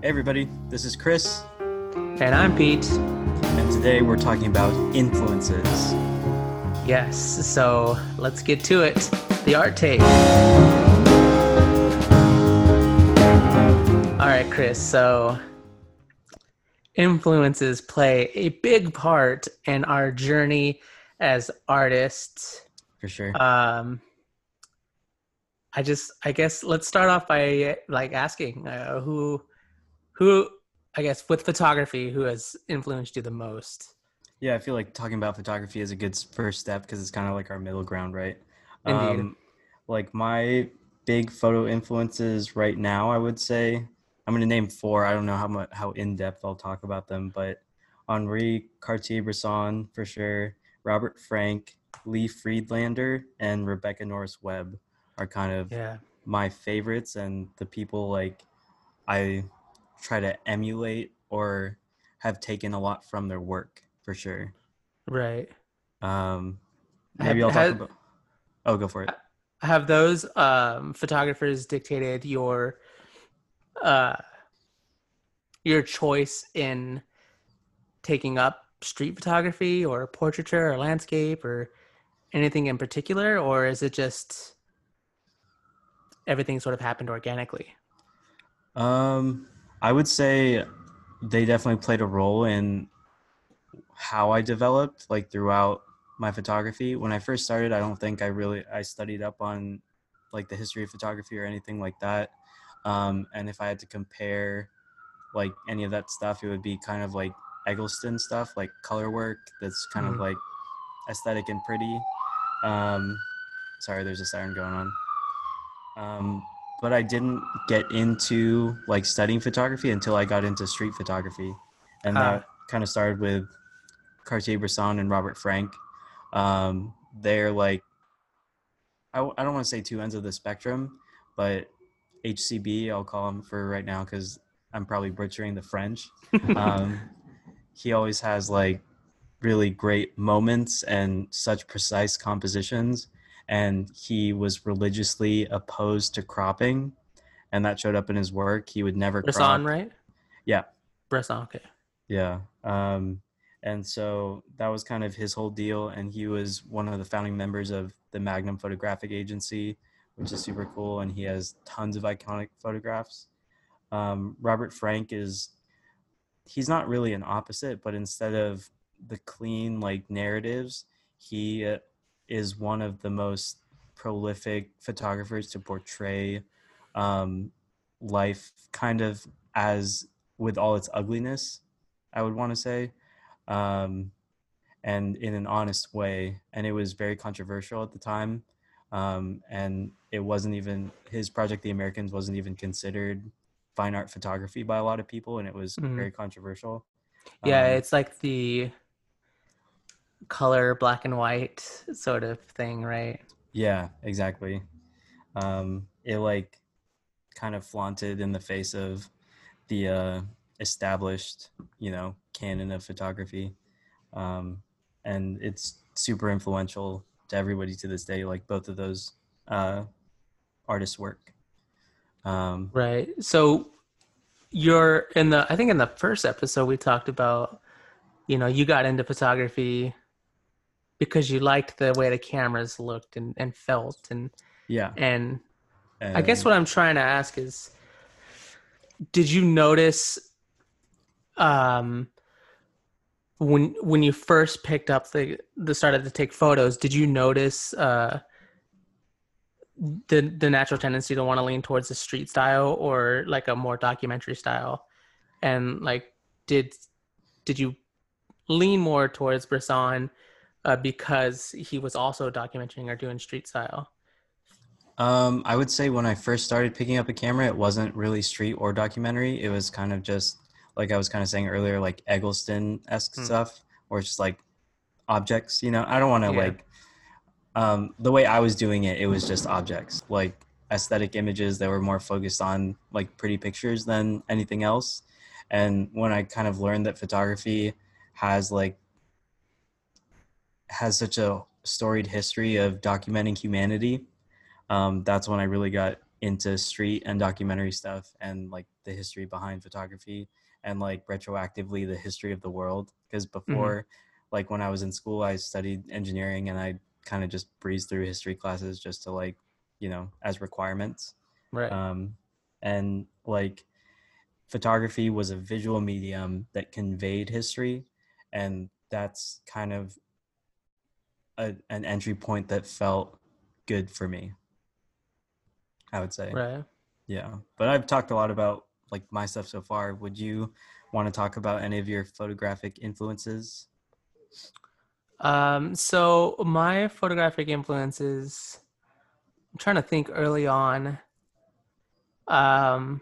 Hey everybody, this is Chris, And I'm Pete. and today we're talking about influences. Yes, so let's get to it. The art take. All right, Chris. So influences play a big part in our journey as artists. For sure. Um, I just, I guess, let's start off by like asking uh, who, who, I guess, with photography, who has influenced you the most? yeah, I feel like talking about photography is a good first step because it's kind of like our middle ground, right? Indeed. Um, like my big photo influences right now, I would say I'm going to name four. I don't know how much how in depth I'll talk about them, but Henri Cartier-Bresson for sure, Robert Frank, Lee Friedlander, and Rebecca Norris Webb are kind of Yeah. my favorites and the people like I try to emulate or have taken a lot from their work for sure. Right. Um, Have- maybe I'll talk have- about. Oh, go for it. have those um, photographers dictated your uh, your choice in taking up street photography or portraiture or landscape or anything in particular or is it just everything sort of happened organically Um, I would say they definitely played a role in how I developed like throughout my photography. When I first started, I don't think I really I studied up on like the history of photography or anything like that. Um, and if I had to compare like any of that stuff, it would be kind of like Eggleston stuff, like color work that's kind of Mhm. like aesthetic and pretty. Um, sorry, there's a siren going on. Um, but I didn't get into like studying photography until I got into street photography, and Ah. that kind of started with Cartier-Bresson and Robert Frank. Um, they're like, I don't want to say two ends of the spectrum, but HCB I'll call him for right now because I'm probably butchering the French. Um, he always has like really great moments and such precise compositions and he was religiously opposed to cropping and that showed up in his work. He would never Bresson, crop. right? Yeah. Bresson, okay. Yeah um and so that was kind of his whole deal and he was one of the founding members of the magnum photographic agency which is super cool and he has tons of iconic photographs. Um, robert frank is he's not really an opposite but instead of the clean like narratives he uh, is one of the most prolific photographers to portray um, life kind of as with all its ugliness i would want to say um, and in an honest way and it was very controversial at the time um, and it wasn't even his project the americans wasn't even considered fine art photography by a lot of people and it was Mhm. very controversial yeah Um, it's like the color black and white sort of thing right Yeah, exactly. Um, it like kind of flaunted in the face of the uh, established, you know, canon of photography, um, and it's super influential to everybody to this day. Like both of those uh, artists' work. Um, Right. So you're in the I think in the first episode we talked about you know, you got into photography because you liked the way the cameras looked and, and felt and yeah, and I guess what I'm trying to ask is did you notice um when when you first picked up the the started to take photos, did you notice uh the the natural tendency to want to lean towards the street style or like a more documentary style? And like did did you lean more towards Bresson uh, because he was also documenting or doing street style? Um, I would say when I first started picking up a camera, it wasn't really street or documentary. It was kind of just like I was kind of saying earlier, like Eggleston esque Hmm. stuff, or just like objects. You know, I don't want to Yeah. like um, the way I was doing it. It was just objects, like aesthetic images that were more focused on like pretty pictures than anything else. And when I kind of learned that photography has like has such a storied history of documenting humanity um, that's when I really got into street and documentary stuff and like the history behind photography and like retroactively the history of the world. Because before like when i was in school i studied engineering and i kind of just breezed through history classes just to like you know as requirements. Right. um, and like photography was a visual medium that conveyed history and that's kind of a, an entry point that felt good for me i would say right. yeah but i've talked a lot about like my stuff so far would you want to talk about any of your photographic influences Um, so my photographic influences, I'm trying to think early on. Um,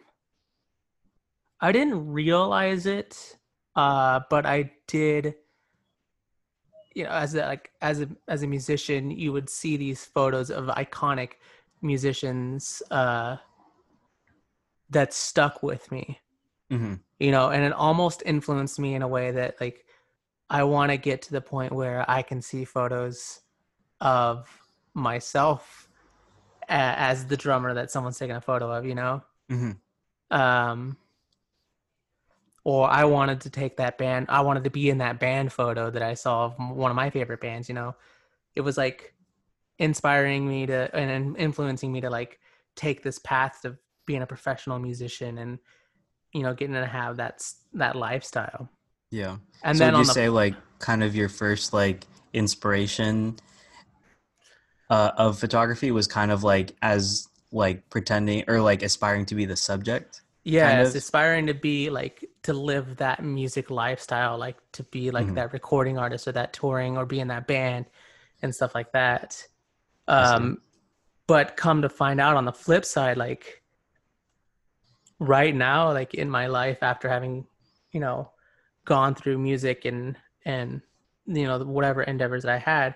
I didn't realize it, uh, but I did. You know, as a like as a as a musician, you would see these photos of iconic musicians uh, that stuck with me mm-hmm. you know and it almost influenced me in a way that like i want to get to the point where i can see photos of myself a- as the drummer that someone's taking a photo of you know Mm-hmm. um or i wanted to take that band i wanted to be in that band photo that i saw of one of my favorite bands you know? It was like inspiring me to and influencing me to like take this path of being a professional musician and you know getting to have that that lifestyle. Yeah. And so then would you the say like kind of your first like inspiration uh, of photography was kind of like as like pretending or like aspiring to be the subject yeah kind it's of? aspiring to be like to live that music lifestyle like to be like Mhm. that recording artist or that touring or be in that band and stuff like that um but come to find out on the flip side like right now like in my life after having you know gone through music and and you know whatever endeavors that i had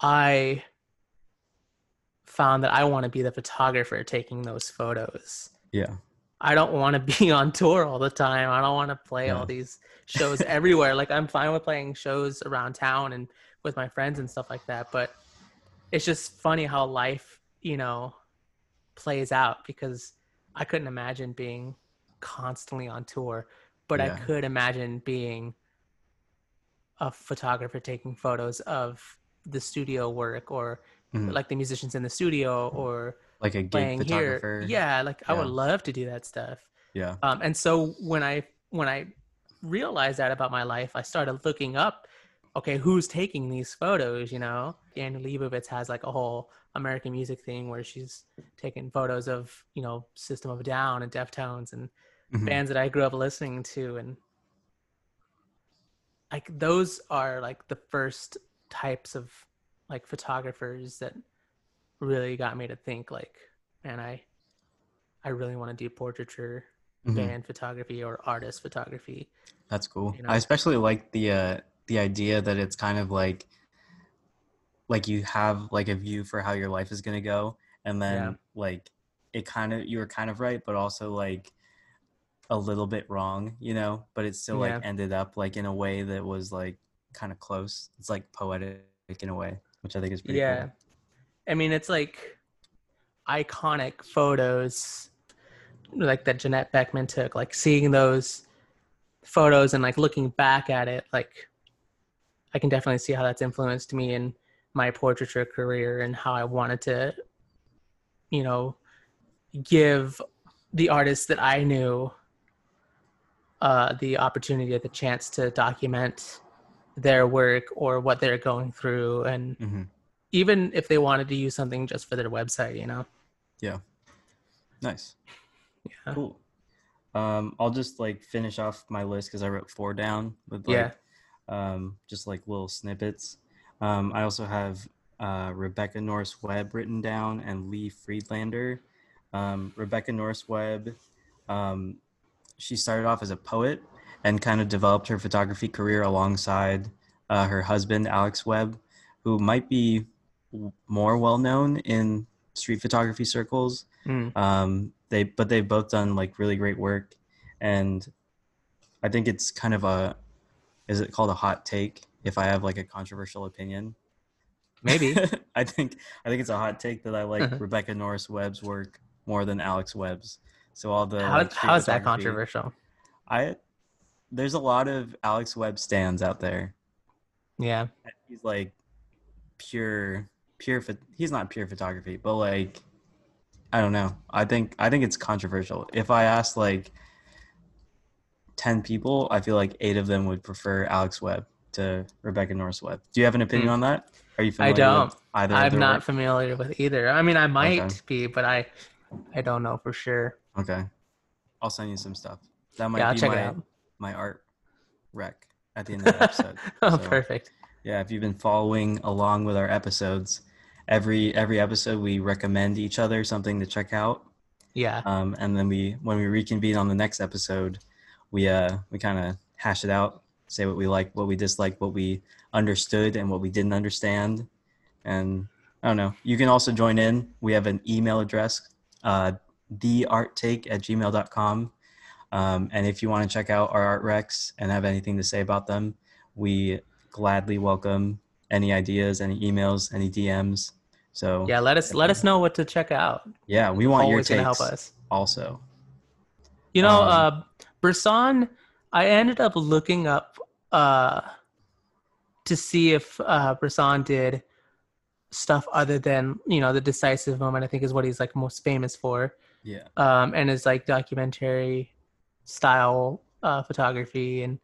i found that i want to be the photographer taking those photos yeah I don't want to be on tour all the time. I don't want to play Yeah. all these shows everywhere. Like I'm fine with playing shows around town and with my friends and stuff like that, but it's just funny how life, you know, plays out because I couldn't imagine being constantly on tour, but I could imagine being a photographer taking photos of the studio work or Mhm. like the musicians in the studio or like a gig playing here. photographer Yeah, like I would love to do that stuff. yeah Um, and so when I when I realized that about my life, I started looking up, okay, who's taking these photos? You know, Annie Leibovitz has like a whole American music thing where she's taking photos of you know System of a Down and Deftones and Mhm. bands that I grew up listening to, and like those are like the first types of like photographers that really got me to think like, man, I I really want to do portraiture Mhm. band photography or artist photography. That's cool. you know? I especially like the uh the idea that it's kind of like like you have like a view for how your life is gonna go, and then Yeah. like it kind of you were kind of right, but also like a little bit wrong, you know. But it still like ended up like in a way that was like kind of close. It's like poetic in a way, which I think is pretty yeah. cool. I mean, it's like iconic photos like that Janette Beckman took, like seeing those photos and like looking back at it, like I can definitely see how that's influenced me in my portraiture career and how I wanted to, you know, give the artists that I knew uh, the opportunity or the chance to document their work or what they're going through and hmm even if they wanted to use something just for their website, you know. Yeah. Nice. Yeah. Cool. Um, I'll just like finish off my list because I wrote four down with like Yeah. um, just like little snippets. Um, I also have uh, Rebecca Norris Webb written down and Lee Friedlander. Um, Rebecca Norris Webb, um, she started off as a poet and kind of developed her photography career alongside uh, her husband, Alex Webb, who might be more well known in street photography circles Mm. um they but they've both done like really great work and i think it's kind of a is it called a hot take if i have like a controversial opinion Maybe. i think i think it's a hot take that i like Uh-huh. rebecca norris webb's work more than Alex Webb's. So all the how, like, how is that controversial? I there's a lot of Alex Webb stands out there. Yeah. He's like pure pure he's not pure photography, but like I don't know. I think I think it's controversial. If I asked like 10 people, I feel like 8 of them would prefer Alex Webb to Rebecca Norris Webb. Do you have an opinion Hmm. on that? Are you familiar? I don't. either I'm not work? familiar with either. I mean, I might Okay. be, but I I don't know for sure. Okay. I'll send you some stuff. That might Yeah, be check it my out. my art rec at the end of the episode. oh, So- perfect. Yeah, if you've been following along with our episodes, every every episode we recommend each other something to check out, Yeah. um, and then we when we reconvene on the next episode, we uh we kind of hash it out, say what we like, what we dislike, what we understood, and what we didn't understand, and I don't know. You can also join in. We have an email address, uh, thearttake at gmail.com. Um, and if you want to check out our art recs and have anything to say about them, we gladly welcome any ideas, any emails, any DMs. So Yeah, let us let us know what to check out. yeah, we want Always your takes help us. also. You know, Um, uh Bresson, I ended up looking up uh to see if uh Bresson did stuff other than, you know, the decisive moment, I think is what he's like most famous for. Yeah. Um and his like documentary style uh photography and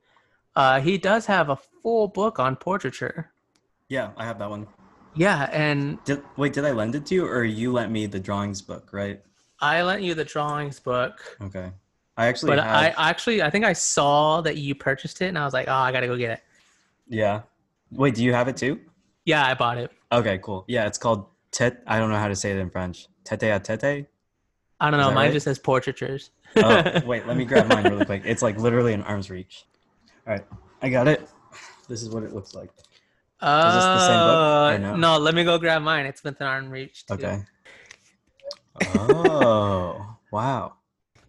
uh he does have a full book on portraiture. Yeah, I have that one. Yeah, and Did, wait, did I lend it to you or you lent me the drawings book, right? I lent you the drawings book. Okay. I actually But have, I actually I think I saw that you purchased it and I was like, "Oh, I got to go get it." yeah. Wait, do you have it too? Yeah, I bought it. Okay, cool. Yeah, it's called Tete. I don't know how to say it in French. Tete a tete. I don't know. Mine right? just says portraitures. Oh, wait, let me grab mine really quick. It's like literally in arm's reach. All right, I got it. This is what it looks like. Uh, this the same book no? no? let me go grab mine. It's within arm reach. too. Okay. Oh, wow.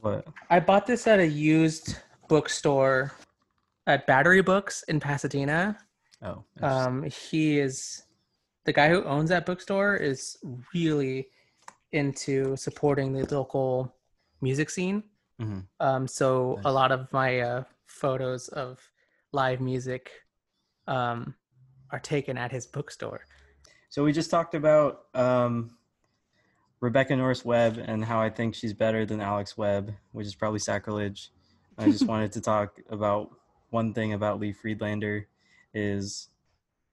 What? I bought this at a used bookstore at Battery Books in Pasadena. Oh, interesting. Um, he is the guy who owns that bookstore is really into supporting the local music scene. Mhm. Um, so a lot of my uh, photos of live music um, are taken at his bookstore. So we just talked about um, Rebecca Norris Webb and how I think she's better than Alex Webb, which is probably sacrilege. I just wanted to talk about one thing about Lee Friedlander is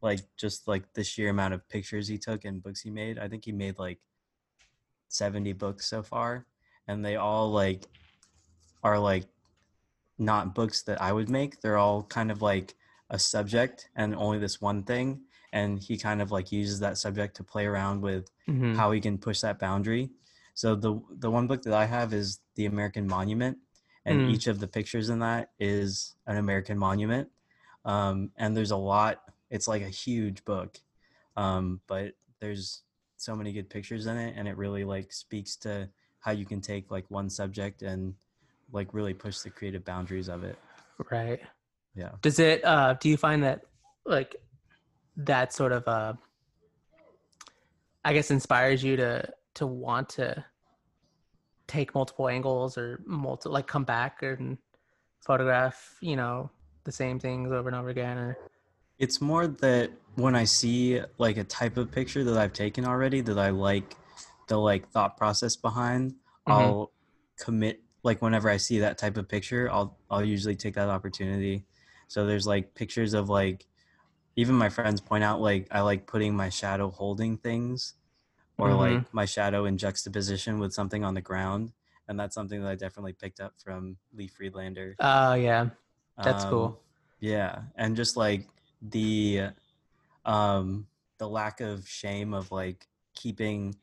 like just like the sheer amount of pictures he took and books he made. I think he made like 70 books so far and they all like are like not books that I would make. They're all kind of like a subject and only this one thing and he kind of like uses that subject to play around with Mhm. how he can push that boundary. So the the one book that I have is The American Monument, and Mm. each of the pictures in that is an American monument. Um, and there's a lot. It's like a huge book, um, but there's so many good pictures in it, and it really like speaks to how you can take like one subject and like really push the creative boundaries of it. Right. Yeah. Does it? Uh, do you find that like that sort of uh, I guess inspires you to to want to take multiple angles or multi like come back and photograph you know the same things over and over again or It's more that when I see like a type of picture that I've taken already that I like the like thought process behind, Mhm. I'll commit like whenever I see that type of picture, I'll I'll usually take that opportunity. So there's like pictures of like even my friends point out like I like putting my shadow holding things or Mhm. like my shadow in juxtaposition with something on the ground. And that's something that I definitely picked up from Lee Friedlander. oh yeah That's cool. Um, Yeah, and just like the um the lack of shame of like keeping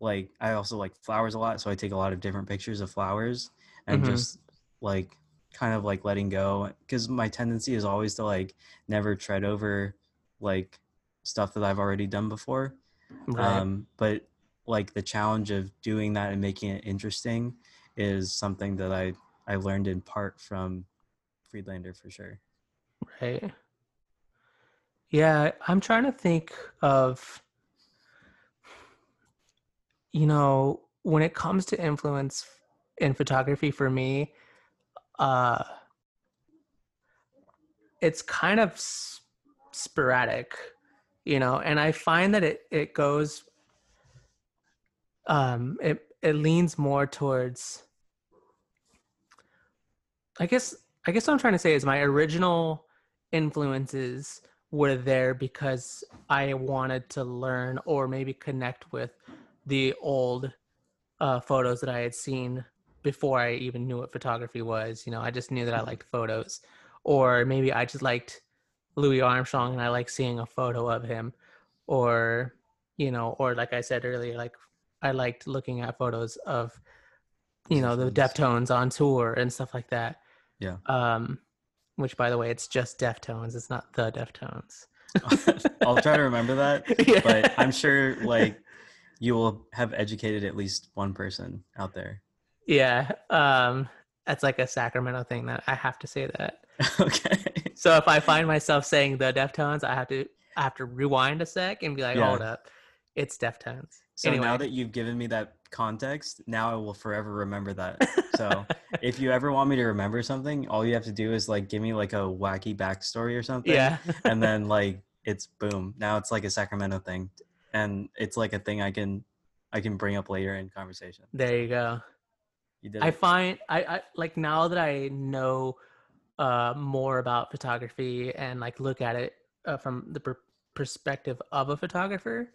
like I also like flowers a lot, so I take a lot of different pictures of flowers and Mhm. just like kind of like letting go because my tendency is always to like never tread over like stuff that I've already done before. right Um, but like the challenge of doing that and making it interesting is something that I I learned in part from Friedlander for sure. right yeah i'm trying to think of you know when it comes to influence in photography for me, uh, it's kind of sporadic, you know, and I find that it it goes, um, it it leans more towards. I guess I guess what I'm trying to say is my original influences were there because I wanted to learn or maybe connect with the old uh, photos that I had seen before I even knew what photography was. You know, I just knew that I liked photos, or maybe I just liked Louis Armstrong and I like seeing a photo of him, or you know, or like I said earlier, like I liked looking at photos of you know the Deftones on tour and stuff like that. Yeah. Um, which by the way, it's just Deftones. It's not the Deftones. I'll try to remember that, Yeah. but I'm sure like you will have educated at least one person out there. Yeah, um, that's like a Sacramento thing that I have to say that. okay. So if I find myself saying the Deftones, I have to I have to rewind a sec and be like, Yeah. hold up, it's Deftones. So now that you've given me that context, now I will forever remember that. So if you ever want me to remember something, all you have to do is like give me like a wacky backstory or something. yeah, And then like it's boom. Now it's like a Sacramento thing. And it's like a thing I can I can bring up later in conversation. there you go. You did I it. find I, I like now that I know uh, more about photography and like look at it uh, from the per- perspective of a photographer,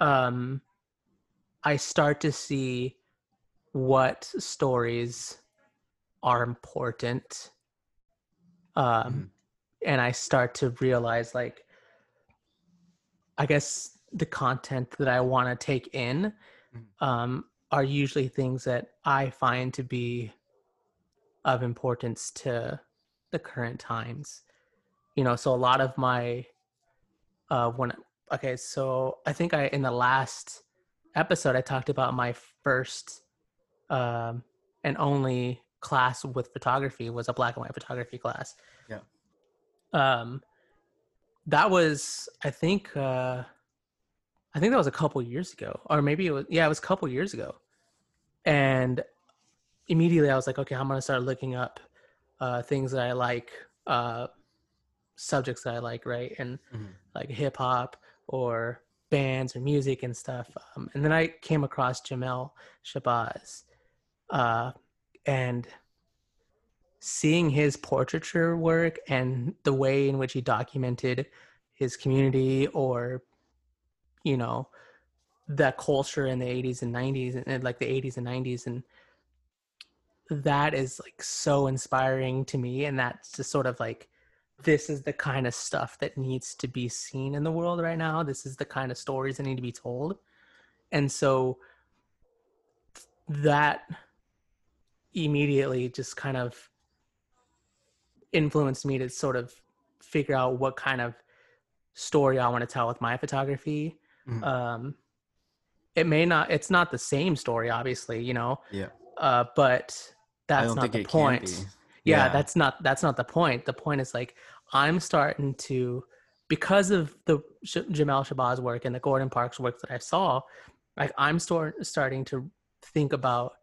um, I start to see what stories are important, um, Mhm. and I start to realize like, I guess the content that I want to take in Mhm. um, are usually things that I find to be of importance to the current times. You know, so a lot of my uh when okay, so I think I in the last episode I talked about my first um and only class with photography was a black and white photography class. Yeah. Um that was I think uh I think that was a couple years ago, or maybe it was yeah, it was a couple years ago. And immediately I was like, okay, I'm gonna start looking up uh, things that I like, uh, subjects that I like, right, and Mhm. like hip hop or bands or music and stuff. Um, and then I came across Jamel Shabazz, uh, and seeing his portraiture work and the way in which he documented his community or you know that culture in the 80s and 90s and, and, like the 80s and 90s and that is like so inspiring to me and that's just sort of like this is the kind of stuff that needs to be seen in the world right now this is the kind of stories that need to be told and so that immediately just kind of influenced me to sort of figure out what kind of story I want to tell with my photography. Mhm. Um, it may not, it's not the same story, obviously, you know, Yeah. uh, but that's don't the point. be. Yeah, that's not that's not the point. The point is like I'm starting to because of the Sh- Jamel Shabazz work and the Gordon Parks work that I saw, like I'm start, starting to think about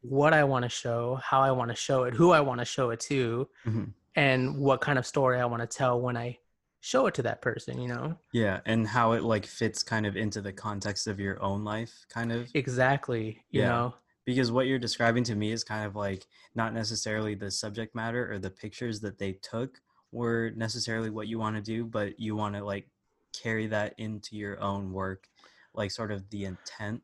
what I want to show, how I want to show it, who I want to show it to, Mhm. and what kind of story I want to tell when I show it to that person, you know? Yeah, and how it like fits kind of into the context of your own life, kind of. Exactly, you Yeah. know? Because what you're describing to me is kind of like not necessarily the subject matter or the pictures that they took were necessarily what you want to do, but you want to like carry that into your own work, like sort of the intent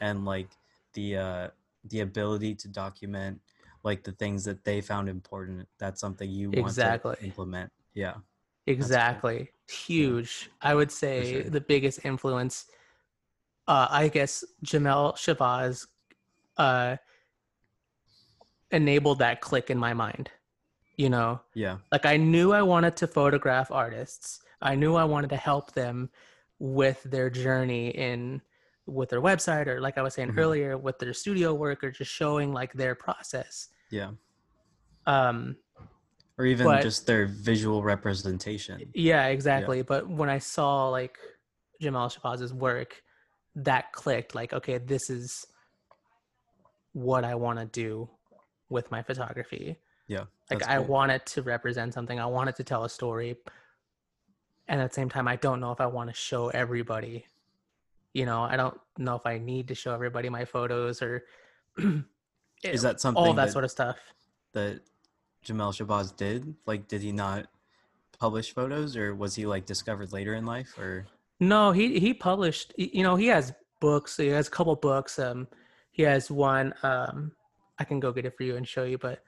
and like the uh the ability to document like the things that they found important. That's something you want Exactly. to implement. Yeah. Exactly. Huge. I would say sure. the biggest influence, uh, I guess Jamel Shabazz uh, enabled that click in my mind. You know, Yeah. like I knew I wanted to photograph artists. I knew I wanted to help them with their journey in with their website or like I was saying Mhm. earlier with their studio work or just showing like their process. Yeah. Um Or even But- just their visual representation. Yeah, exactly. But when I saw like Jamel Shabazz's work, that clicked. Like, okay, this is what I want to do with my photography. Yeah. Like I cool. want it to represent something. I want it to tell a story. And at the same time, I don't know if I want to show everybody. You know, I don't know if I need to show everybody my photos or Is that something all that, that, sort of stuff. that Jamel Shabazz did? Like, did he not publish photos, or was he like discovered later in life? Or No, he he published. You know, he has books. He has a couple books. Um, he has one. Um, I can go get it for you and show you. But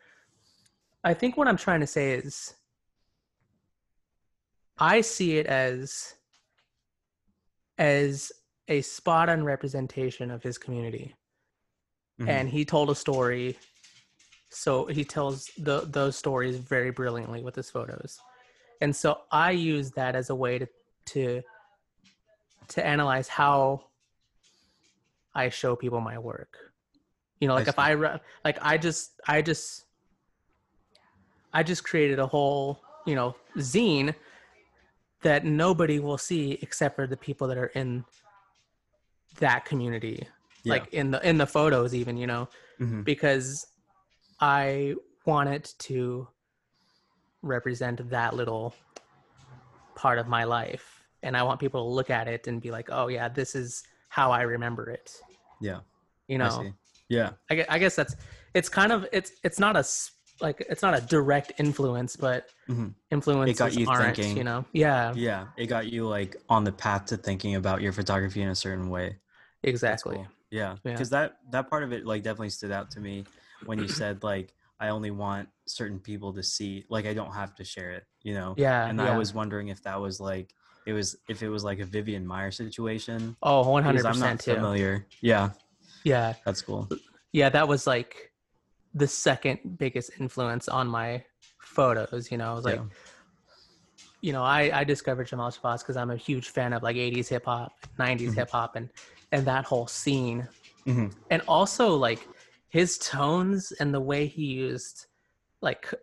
I think what I'm trying to say is, I see it as as a spot on representation of his community, Mhm. and he told a story. So he tells the, those stories very brilliantly with his photos, and so I use that as a way to to to analyze how I show people my work. You know, I like if see. I re- like I just I just I just created a whole, you know, zine that nobody will see except for the people that are in that community. Yeah. Like in the in the photos even, you know, Mhm. because I want it to represent that little part of my life and I want people to look at it and be like, "Oh yeah, this is how I remember it." yeah, You know. see. Yeah, I, I guess that's it's kind of it's it's not a, like it's not a direct influence, but Mhm. influences you aren't. thinking. You know, yeah, yeah. It got you like on the path to thinking about your photography in a certain way. Exactly. cool. Yeah, Yeah. because that that part of it like definitely stood out to me when you said like I only want certain people to see, like I don't have to share it, you know. Yeah, And yeah. I was wondering if that was like it was if it was like a Vivian Maier situation. oh, one hundred because I'm not too. familiar. Yeah, Yeah, that's cool. yeah, that was like the second biggest influence on my photos. You know, I was like, yeah. you know, I I discovered Jamel Shabazz because I'm a huge fan of like '80s hip hop, '90s Mhm. hip hop, and and that whole scene. Mhm. and also like his tones and the way he used like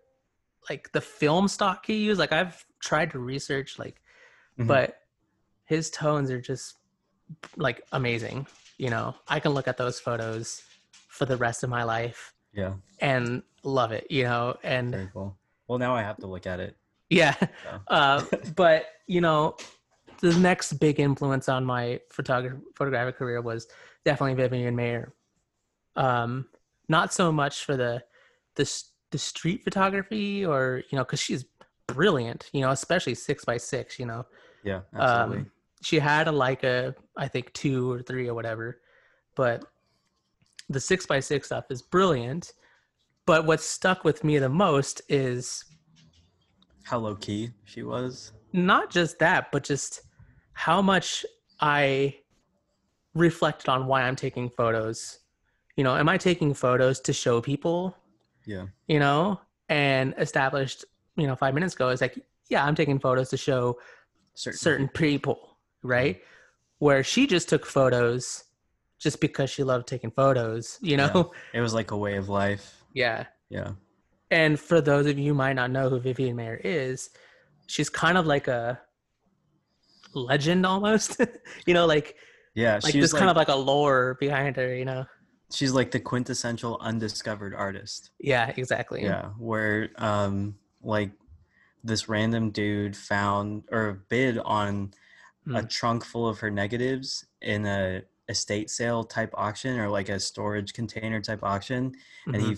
like the film stock he used like i've tried to research like Mhm. but his tones are just like amazing you know i can look at those photos for the rest of my life Yeah, and love it you know and very cool. Well, now I have to look at it. yeah Yeah. uh, but you know the next big influence on my photograph- photographic career was definitely vivian maier um not so much for the the, the street photography or you know because she's brilliant you know especially six by six you know Yeah, absolutely. um she had a Leica, I think two or three or whatever, but the six by six stuff is brilliant. But what stuck with me the most is How low key she was. not just that, but just how much I reflected on why I'm taking photos. You know, am I taking photos to show people? Yeah, You know, and established, you know, five minutes ago is like, yeah, I'm taking photos to show certain. certain people, right? Where she just took photos just because she loved taking photos, you know? It was like a way of life. Yeah. Yeah. And for those of you who might not know who Vivian Maier is, she's kind of like a legend almost. you know, like Yeah, like she's this like, kind of like a lore behind her, you know? She's like the quintessential undiscovered artist. Yeah, exactly. Yeah, where um like this random dude found or bid on a Hmm. trunk full of her negatives in a estate sale type auction or like a storage container type auction and Mhm. he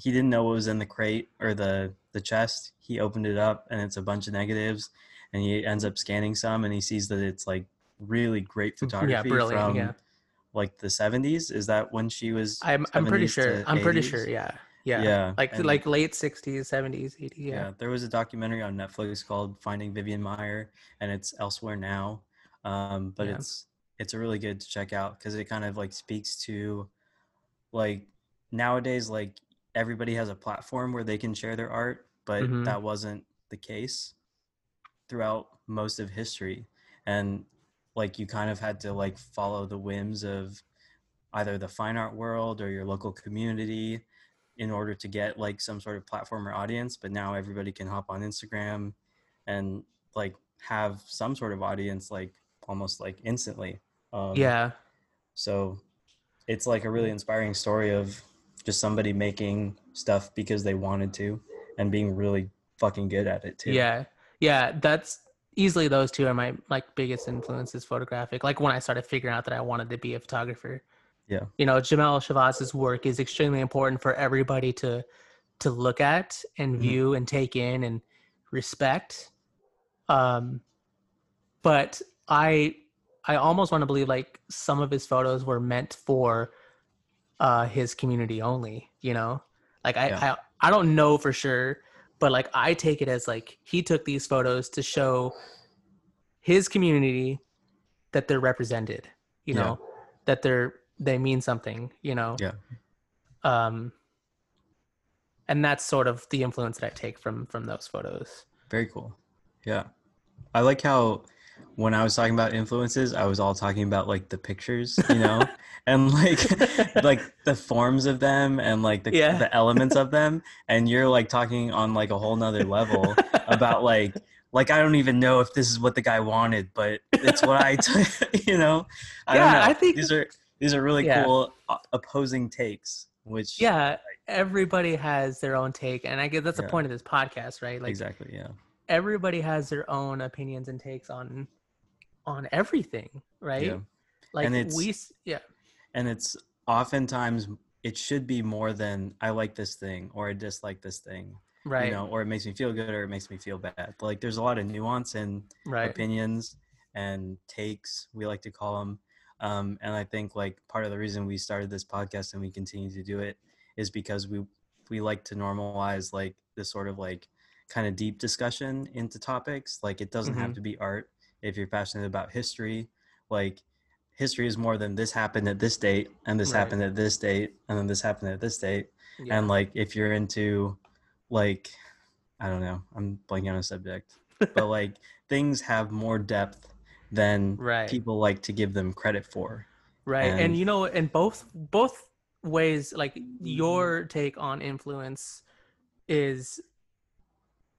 he didn't know what was in the crate or the the chest he opened it up and it's a bunch of negatives and he ends up scanning some and he sees that it's like really great photography Mm, yeah, brilliant. from yeah. Like the 70s is that when she was I'm I'm pretty sure. I'm pretty sure, yeah. Yeah. yeah Like and- like late 60s, 70s, 80s, yeah. yeah. there was a documentary on netflix called finding vivian maier and it's elsewhere now um, but Yeah. it's it's a really good to check out because it kind of like speaks to like nowadays like everybody has a platform where they can share their art but Mhm. that wasn't the case throughout most of history and like you kind of had to like follow the whims of either the fine art world or your local community in order to get like some sort of platform or audience but now everybody can hop on instagram and like have some sort of audience like almost like instantly um, Yeah. so it's like a really inspiring story of just somebody making stuff because they wanted to and being really fucking good at it too. Yeah, yeah, that's easily those two are my like biggest influences photographic. Like when I started figuring out that I wanted to be a photographer. Yeah. You know, Jamel Shabazz's work is extremely important for everybody to to look at and Mhm. view and take in and respect. Um but I I almost want to believe like some of his photos were meant for uh his community only, you know? Like I Yeah. I, I don't know for sure, but like I take it as like he took these photos to show his community that they're represented, you Yeah. know, that they're they mean something, you know. Yeah. Um and that's sort of the influence that I take from from those photos. Very cool. Yeah. I like how when I was talking about influences, I was all talking about like the pictures, you know, and like like the forms of them and like the Yeah. the elements of them. And you're like talking on like a whole nother level about like like I don't even know if this is what the guy wanted, but it's what I you know. I don't Yeah, know. I think- these are these are really Yeah. cool uh, opposing takes, which yeah, everybody has their own take and I guess that's the point of this podcast, right? Like exactly, yeah. Everybody has their own opinions and takes on on everything, right? Yeah. Like it's- we yeah. and it's oftentimes it should be more than I like this thing or I dislike this thing, Right. you know, or it makes me feel good or it makes me feel bad. Like there's a lot of nuance and right. opinions and takes, we like to call them. Um, and I think like part of the reason we started this podcast and we continue to do it is because we we like to normalize like this sort of like kind of deep discussion into topics. Like it doesn't have Mhm. to be art. If you're passionate about history, like history is more than this happened at this date and this Right. happened at this date and then this happened at this date. Yeah. And like if you're into like I don't know, I'm blanking on a subject. but like things have more depth than Right. people like to give them credit for. right. And, and- you know, in both both ways, like your take on influence is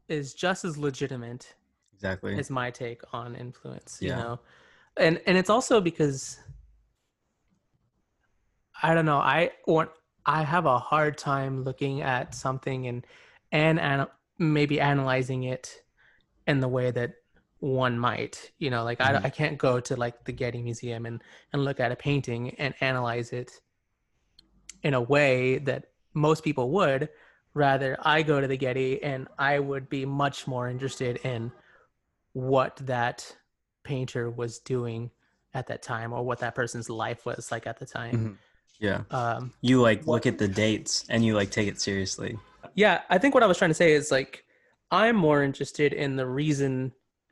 is just as legitimate Exactly. is my take on influence you Yeah. know and and it's also because i don't know i want i have a hard time looking at something and and ana- maybe analyzing it in the way that one might you know like Mhm. I, I can't go to like the getty museum and and look at a painting and analyze it in a way that most people would rather i go to the getty and i would be much more interested in what that painter was doing at that time or what that person's life was like at the time Mhm. Yeah. um You like What- look at the dates and you like take it seriously. yeah i think what i was trying to say is like i'm more interested in the reason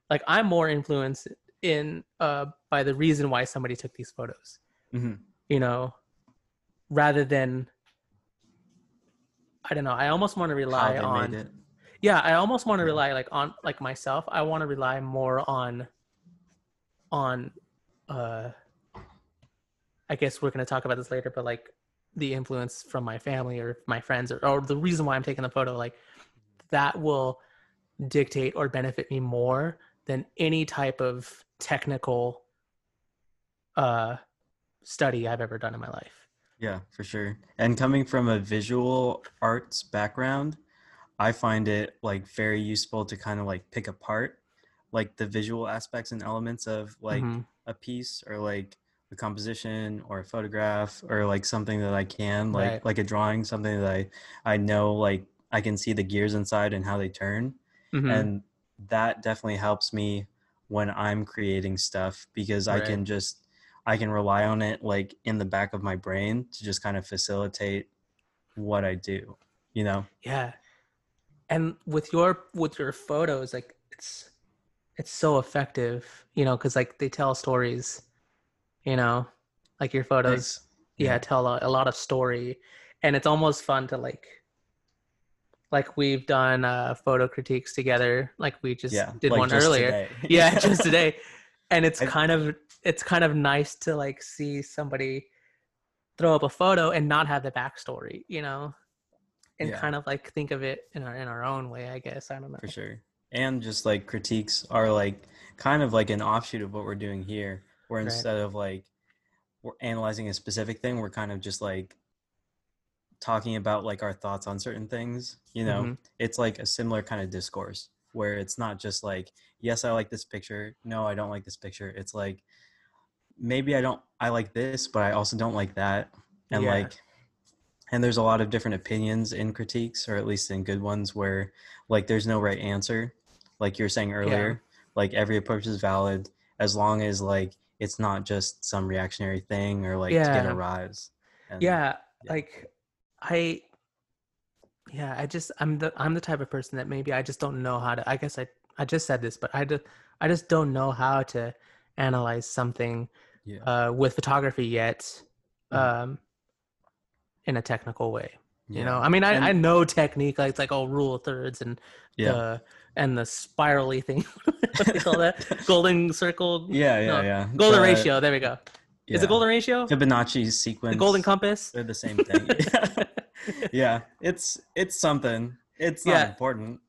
like i'm more influenced in uh by the reason why somebody took these photos Mhm. you know rather than i don't know i almost want to rely on yeah i almost want to rely like on like myself i want to rely more on on uh i guess we're going to talk about this later but like the influence from my family or my friends or, or the reason why i'm taking the photo like that will dictate or benefit me more than any type of technical uh study i've ever done in my life Yeah, for sure. And coming from a visual arts background, I find it like very useful to kind of like pick apart like the visual aspects and elements of like Mhm. a piece or like a composition or a photograph or like something that I can like Right. like a drawing something that I I know like I can see the gears inside and how they turn Mhm. and that definitely helps me when I'm creating stuff because I can just I can rely on it like in the back of my brain to just kind of facilitate what I do, you know? yeah and with your with your photos like it's it's so effective you know because like they tell stories you know like your photos yeah, Yeah. tell a, a lot of story and it's almost fun to like like we've done uh photo critiques together like we just Yeah. did like one just earlier today. yeah just today and it's I- kind of it's kind of nice to like see somebody throw up a photo and not have the backstory you know and Yeah. kind of like think of it in our in our own way i guess i don't know for sure. And just like critiques are like kind of like an offshoot of what we're doing here, where Right. instead of like we're analyzing a specific thing. We're kind of just like talking about like our thoughts on certain things. You know, Mhm. it's like a similar kind of discourse where it's not just like, yes, I like this picture. No, I don't like this picture. It's like maybe I don't I like this, but I also don't like that. And Yeah. like and there's a lot of different opinions in critiques or at least in good ones where like there's no right answer. Like you were saying earlier, like every approach is valid as long as like it's not just some reactionary thing or like to get a rise. And, yeah, yeah. like i yeah i just i'm the i'm the type of person that maybe i just don't know how to i guess i i just said this but i just i just don't know how to analyze something Yeah. uh with photography yet Mhm. um in a technical way you know i mean i, And- I know technique like it's like oh rule of thirds and yeah. the and the spirally thing what do they call that golden circle yeah, yeah, no, yeah. golden ratio there we go is it golden ratio Fibonacci sequence. the golden compass They're the same thing. yeah, it's it's something. It's not Yeah. important.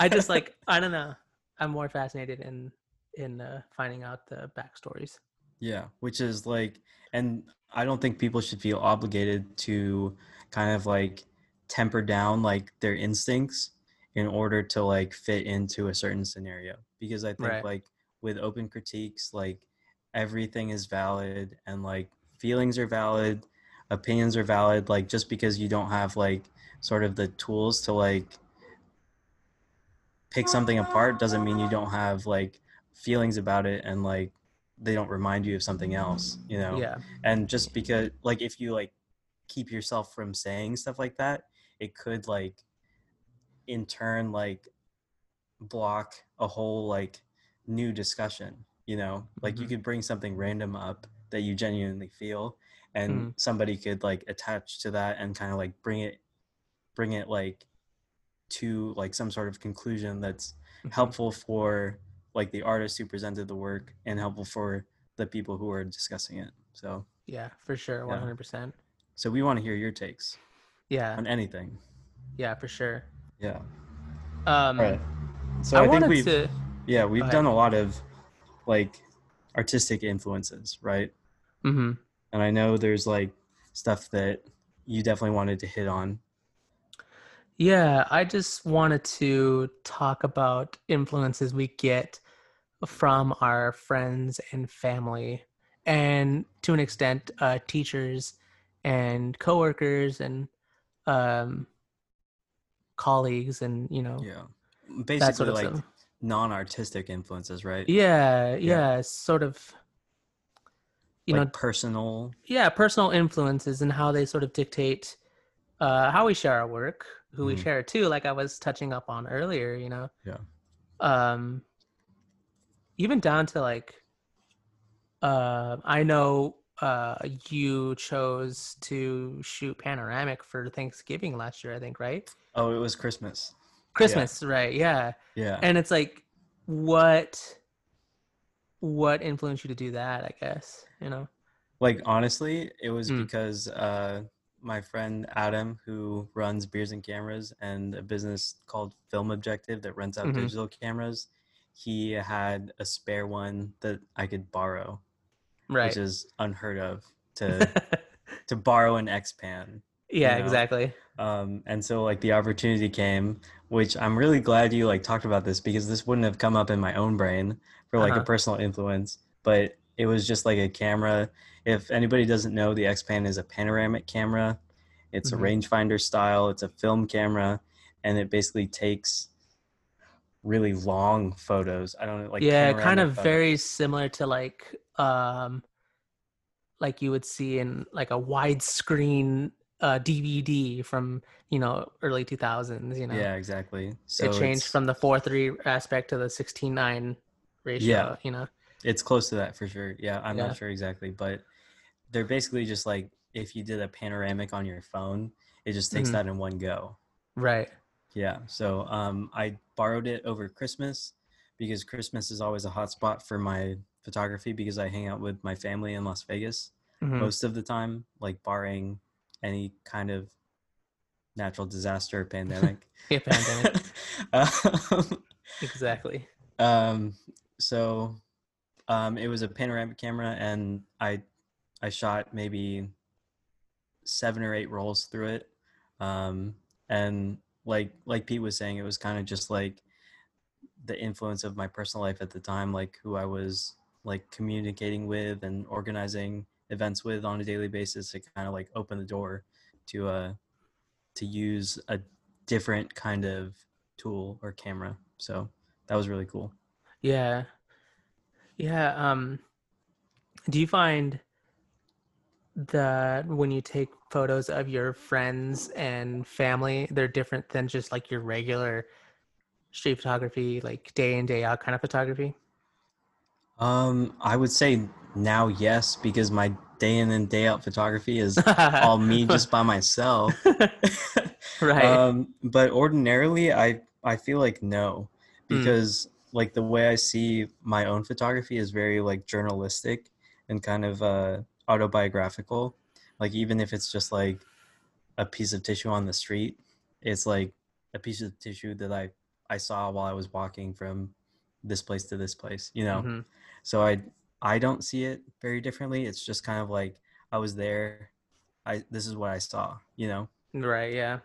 I just like I don't know. I'm more fascinated in in uh, finding out the backstories. Yeah, which is like, and I don't think people should feel obligated to kind of like temper down like their instincts in order to like fit into a certain scenario. Because I think Right. like with open critiques, like everything is valid and like feelings are valid, opinions are valid. Like just because you don't have like sort of the tools to like pick something apart doesn't mean you don't have like feelings about it and like they don't remind you of something else you know Yeah, and just because like if you like keep yourself from saying stuff like that it could like in turn like block a whole like new discussion you know like you Mhm. could bring something random up that you genuinely feel and Mhm. somebody could like attach to that and kind of like bring it bring it like to like some sort of conclusion that's Mhm. helpful for like the artist who presented the work and helpful for the people who are discussing it so yeah, for sure, one hundred percent. so we want to hear your takes Yeah, on anything yeah, for sure. yeah Um, right so I, i, think we've to. yeah we've done a lot of like artistic influences right hmm and i know there's like stuff that you definitely wanted to hit on Yeah, I just wanted to talk about influences we get from our friends and family, and to an extent, uh, teachers and coworkers and um, colleagues, and you know yeah basically sort of like non-artistic influences right Yeah, Yeah. yeah, sort of. You like know, personal yeah, personal influences and how they sort of dictate uh, how we share our work, who we Mhm. share it to. Like I was touching up on earlier, you know. Yeah. Um, even down to like, uh, I know uh, you chose to shoot panoramic for Thanksgiving last year. I think, right? oh it was christmas Christmas, right? Yeah. yeah And it's like, what, what influenced you to do that? I guess you know. like honestly it was Mm. because uh my friend adam who runs beers and cameras and a business called film objective that rents out Mhm. digital cameras he had a spare one that i could borrow Right. which is unheard of to to borrow an X pan. yeah. know? Exactly. Um and so like the opportunity came which i'm really glad you like talked about this because this wouldn't have come up in my own brain for like Uh-huh. a personal influence but it was just like a camera if anybody doesn't know the xpan is a panoramic camera it's Mhm. a rangefinder style it's a film camera and it basically takes really long photos i don't know like yeah, kind of photos. very similar to like um like you would see in like a widescreen uh DVD from, you know, early 2000s, you know. yeah exactly so it changed from the four three aspect to the 16:9 ratio, Yeah. you know. It's close to that for sure. Yeah, I'm Yeah. not sure exactly, but they're basically just like if you did a panoramic on your phone, it just takes Mhm. that in one go. Right. Yeah. So um, I borrowed it over Christmas because Christmas is always a hot spot for my photography because I hang out with my family in Las Vegas Mhm. most of the time, like barring any kind of natural disaster or pandemic. Yeah, pandemic. um, exactly. um, so um, it was a panoramic camera, and I I shot maybe seven or eight rolls through it. Um, and like like Pete was saying, it was kind of just like the influence of my personal life at the time, like who I was like communicating with and organizing events with on a daily basis to kind of like open the door to uh to use a different kind of tool or camera. So that was really cool. Yeah. Yeah. Um, do you find that when you take photos of your friends and family, they're different than just like your regular street photography, like day in, day out kind of photography? Um, I would say now yes, because my day in and day out photography is all me just by myself. right. Um, but ordinarily, I I feel like no, Mm. because like the way I see my own photography is very like journalistic and kind of uh, autobiographical. Like even if it's just like a piece of tissue on the street, it's like a piece of tissue that I I saw while I was walking from this place to this place. You know, Mhm. So I I don't see it very differently. It's just kind of like I was there. I this is what I saw. You know Right. Yeah.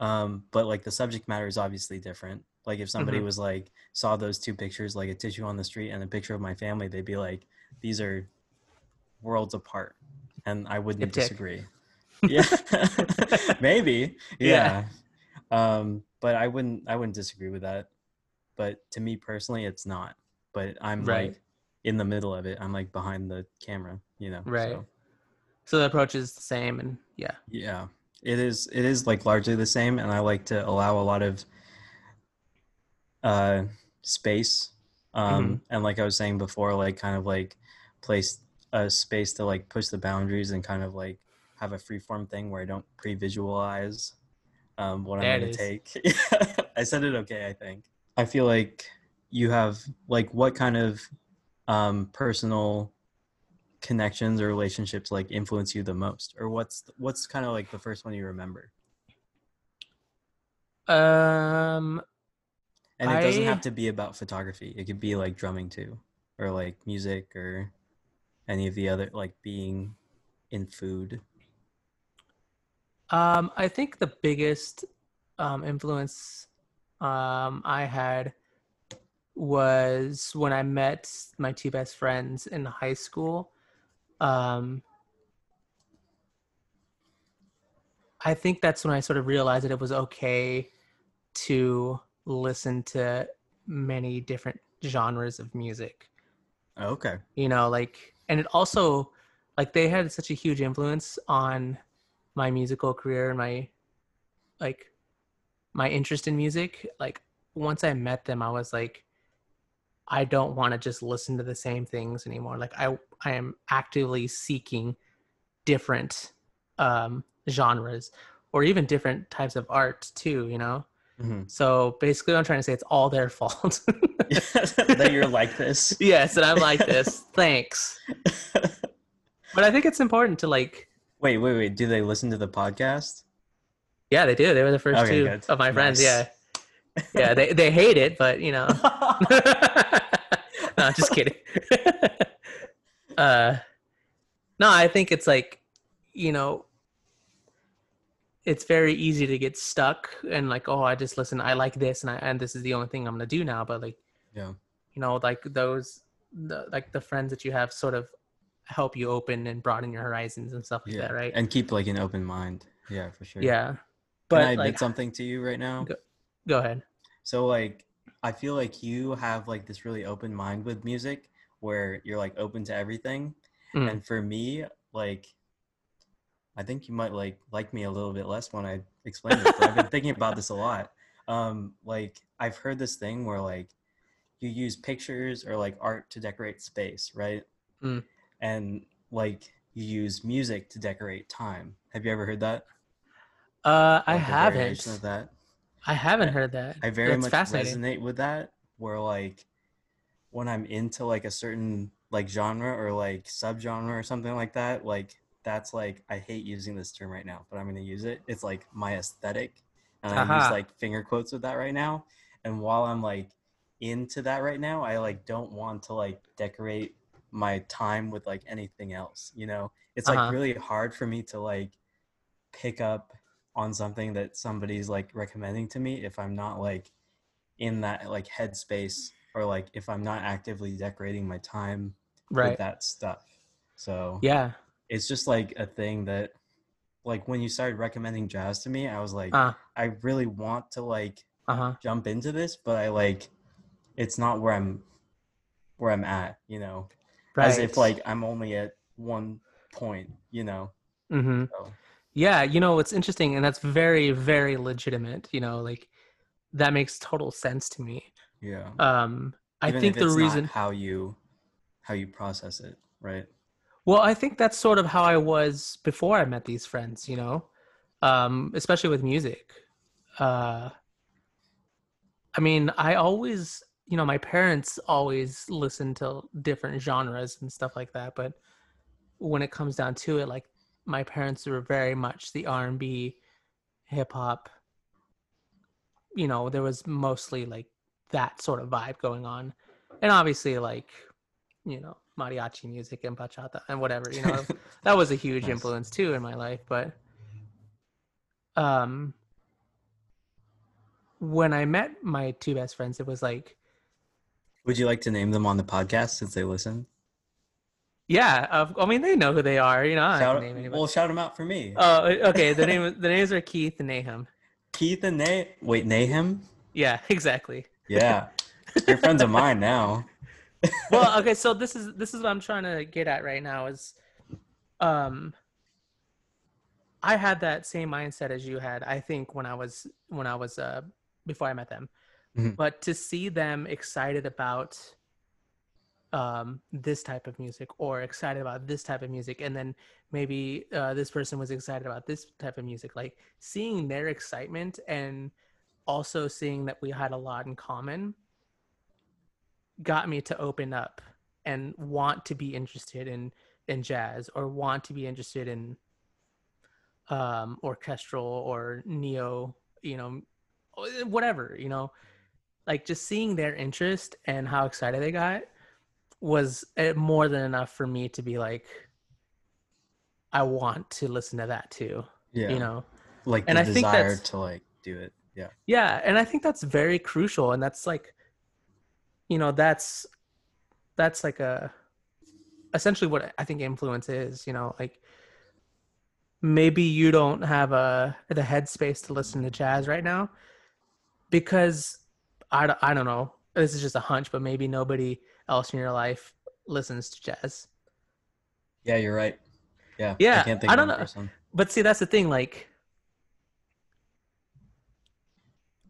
um but like the subject matter is obviously different like if somebody Mhm. was like saw those two pictures like a tissue on the street and a picture of my family they'd be like these are worlds apart and i wouldn't Diptych. disagree yeah maybe Yeah. yeah um but i wouldn't i wouldn't disagree with that but to me personally it's not but i'm Right. like in the middle of it i'm like behind the camera you know Right. so. So the approach is the same, and yeah. Yeah, it is. It is like largely the same, and I like to allow a lot of uh, space. Um, And like I was saying before, like kind of like place a space to like push the boundaries and kind of like have a free form thing where I don't pre-visualize um, what There I'm going to take. I said it okay, I think. I feel like you have like what kind of um, personal connections or relationships like influence you the most? Or what's what's kind of like the first one you remember? Um. and it doesn't have to be about photography. It could be like drumming too or like music or any of the other like being in food. Um, I think the biggest um, influence um, I had was when I met my two best friends in high school. Um, I think that's when I sort of realized that it was okay to listen to many different genres of music. Okay. You know like and it also like they had such a huge influence on my musical career and my like my interest in music. Like once i met them i was like i don't want to just listen to the same things anymore. Like i i am actively seeking different um genres or even different types of art too you know? Mhm. so basically what i'm trying to say it's all their fault. That you're like this. Yes and i'm like this. Thanks. But i think it's important to like wait wait wait. Do they listen to the podcast? Yeah they do. They were the first Okay, two good. of my friends yeah yeah they, they hate it but you know. No just kidding. Uh no i think it's like you know it's very easy to get stuck and like oh i just listen i like this and i and this is the only thing i'm gonna do now but like yeah. you know like those the, like the friends that you have sort of help you open and broaden your horizons and stuff like yeah that right? and keep like an open mind. Yeah for sure. Yeah. But Can i admit like something to you right now? Go- go ahead So like I feel like you have like this really open mind with music where you're like open to everything. Mm. And for me, like I think you might like like me a little bit less when I explain this, but I've been thinking about this a lot. Um like I've heard this thing where like you use pictures or like art to decorate space, right? Mm. And like you use music to decorate time. Have you ever heard that? uh i Like a haven't of that. I haven't heard that I very That's much resonate with that. Where like when I'm into like a certain like genre or like subgenre or something like that, like that's like I hate using this term right now, but I'm gonna use it. It's like my aesthetic, and I use like finger quotes with that right now. And while I'm like into that right now, I like don't want to like decorate my time with like anything else. You know, it's like Uh-huh. really hard for me to like pick up on something that somebody's like recommending to me if I'm not like in that like headspace or like if I'm not actively decorating my time right with that stuff. So yeah it's just like a thing that like when you started recommending jazz to me, I was like uh, I really want to like uh-huh jump into this, but I like it's not where I'm where I'm at, you know. right As if like I'm only at one point, you know. Mm-hmm. So Yeah, you know, it's interesting and that's very, very legitimate. You know, like that makes total sense to me. yeah. Um, I Even think the reason, how you how you process it, right? well, I think that's sort of how I was before I met these friends, you know, um, especially with music. Uh, I mean, I always, you know, my parents always listened to different genres and stuff like that, but when it comes down to it, like my parents were very much the R and B, hip hop. You know, there was mostly like that sort of vibe going on, and obviously like, you know, mariachi music and bachata and whatever. You know, that was a huge Nice. influence too in my life. But, um, when I met my two best friends, it was like, Would you like to name them on the podcast since they listen? Yeah, of, I mean, they know who they are. You know, I don't Shout, have name anybody. well, shout them out for me. Oh, okay. The name the names are Keith and Nahum. Keith and Nate. Wait, Nahum? Yeah, exactly. Yeah. You're friends of mine now. Well, okay, so this is this is what I'm trying to get at right now is um I had that same mindset as you had, I think when I was when I was uh before I met them. Mhm. But to see them excited about um this type of music or excited about this type of music. And then maybe uh, this person was excited about this type of music. Like seeing their excitement and also seeing that we had a lot in common got me to open up and want to be interested in in jazz or want to be interested in um orchestral or neo you know whatever you know? Like just seeing their interest and how excited they got was uh, more than enough for me to be like i want to listen to that too Yeah. you know like the and I think that's- to like do it. Yeah. yeah and i think that's very crucial and that's like you know that's that's like a essentially what i think influence is you know like maybe you don't have a the headspace to listen to jazz right now because i, I don't know this is just a hunch but maybe nobody else in your life listens to jazz Yeah, you're right. Yeah. Yeah, I can't think I don't know. person. but see that's the thing like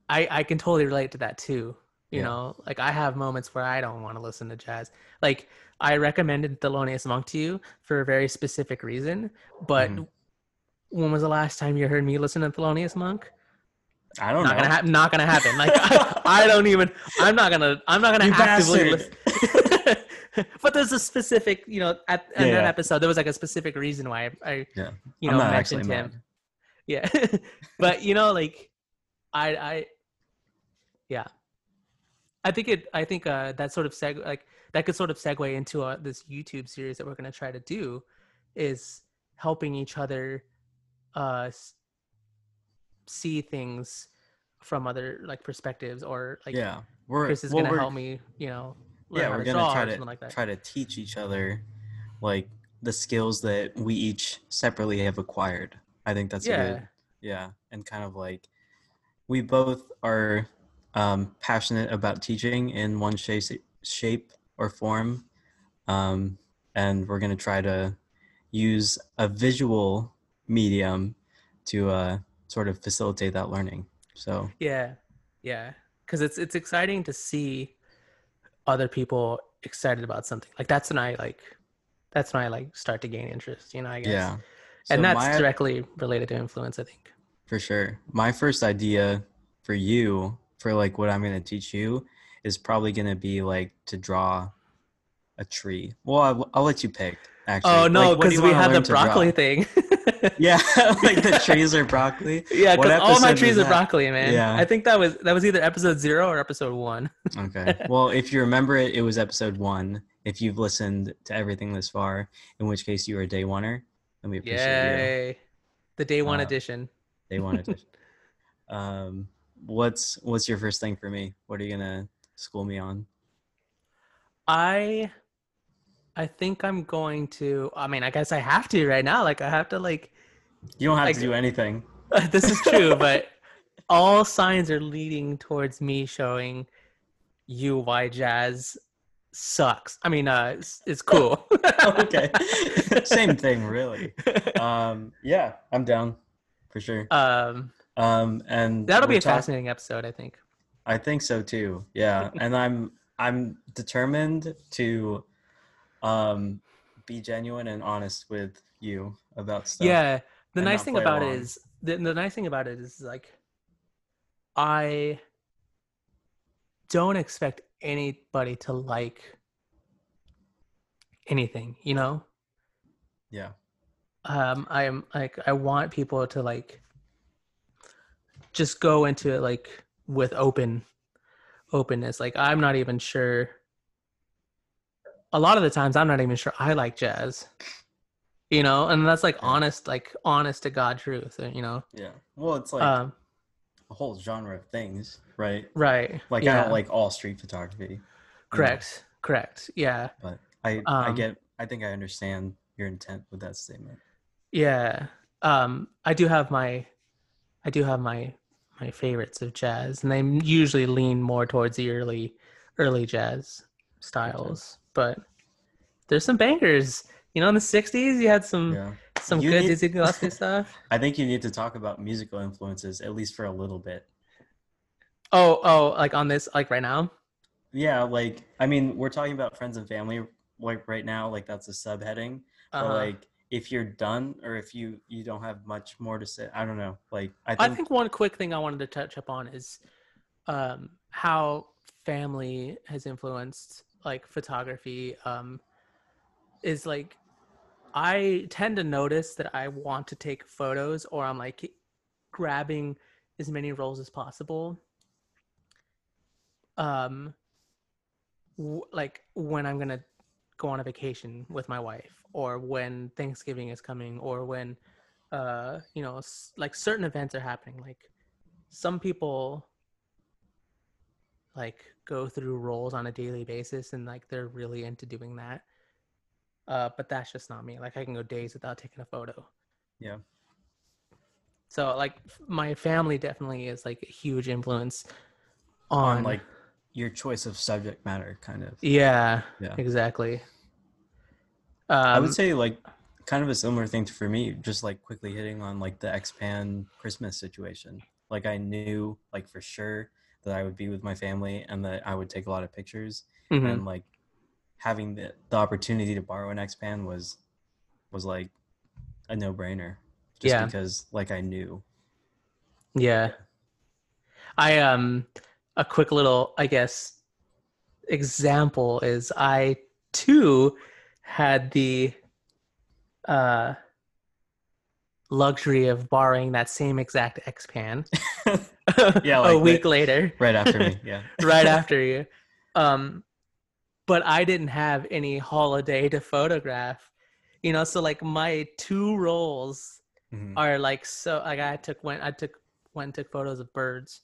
i i can totally relate to that too you Yeah. know like i have moments where i don't want to listen to jazz like i recommended thelonious monk to you for a very specific reason but Mhm. when was the last time you heard me listen to thelonious monk I don't not know. gonna happen not gonna happen like I, I don't even i'm not gonna i'm not gonna You actively listen but there's a specific you know at in Yeah, that yeah. episode there was like a specific reason why i, I Yeah. you know mentioned him mad. yeah but you know like i i yeah i think it i think uh that sort of seg like that could sort of segue into uh, this youtube series that we're going to try to do is helping each other uh see things from other like perspectives or like yeah. We're chris is well, going to help me you know Yeah, we're gonna try to like try to teach each other like the skills that we each separately have acquired. I think that's yeah good yeah. And kind of like we both are um, passionate about teaching in one shape shape or form um, and we're to try to use a visual medium to uh, sort of facilitate that learning so. Yeah, yeah, because it's it's exciting to see other people excited about something. Like that's when I like, that's when I like start to gain interest. You know, I guess. yeah and that's my- directly related to influence. I think. For sure. My first idea for you, for like what I'm going to teach you, is probably going to be like to draw a tree. Well, I'll, I'll let you pick. Actually. oh no, Like, because we had the learn to draw? broccoli thing. Yeah, like the trees are broccoli. yeah, because all my trees are that? broccoli, man. Yeah. I think that was that was either episode zero or episode one. Okay. Well, if you remember it, it was episode one. If you've listened to everything this far, in which case you are a day oneer. and we appreciate Yay! The day one Uh, edition. Day one edition. um, what's what's your first thing for me? What are you gonna school me on? I I think I'm going to I mean, I guess I have to right now. Like I have to like You don't have Like- to do anything. this is true, but all signs are leading towards me showing you why jazz sucks. I mean, uh it's, it's cool. okay, same thing, really. Um, yeah, I'm down for sure. um Um, and that'll be a talk- fascinating episode, I think. I think so too. Yeah, and I'm I'm determined to um be genuine and honest with you about stuff. Yeah. The nice thing about along. is the, the nice thing about it is like I don't expect anybody to like anything, you know? yeah, um i am like i want people to like just go into it like with open openness like i'm not even sure a lot of the times i'm not even sure i like jazz you know and that's like Yeah. honest like honest to god truth uh, you know yeah. Well, it's like um a whole genre of things, right? right Like I don't like all street photography. you know, correct correct yeah but I I Um, get I think I understand your intent with that statement. Yeah. Um I do have my I do have my my favorites of jazz and they usually lean more towards the early early jazz styles. But there's some bangers. You know in the 60s you had some Yeah. some You good need- Dizzy Gillespie stuff. I think you need to talk about musical influences at least for a little bit. Oh, oh, like on this like right now? Yeah, like I mean, we're talking about friends and family like right now, like that's a subheading. But Uh-huh. like if you're done or if you you don't have much more to say, I don't know. Like I I think, think one quick thing I wanted to touch up on is um, how family has influenced like photography. Um, is like I tend to notice that I want to take photos, or I'm like grabbing as many rolls as possible. Um, w- like when I'm gonna go on a vacation with my wife, or when Thanksgiving is coming, or when uh you know s- like certain events are happening like some people like go through roles on a daily basis and like they're really into doing that uh but that's just not me like i can go days without taking a photo Yeah. so like my family definitely is like a huge influence on, on like your choice of subject matter, kind of. yeah Yeah. exactly um, I would say like kind of a similar thing to for me, just like quickly hitting on like the Xpan Christmas situation. Like I knew like for sure that I would be with my family and that I would take a lot of pictures mhm. and like having the, the opportunity to borrow an X Pan was was like a no brainer. Just Yeah. because like I knew. Yeah. I um a quick little I guess example is I too had the uh luxury of borrowing that same exact X-Pan Yeah, a like the- week later right after me. Yeah. right after you um but I didn't have any holiday to photograph you know so like my two rolls Mhm. are like so like I took when I took and took photos of birds,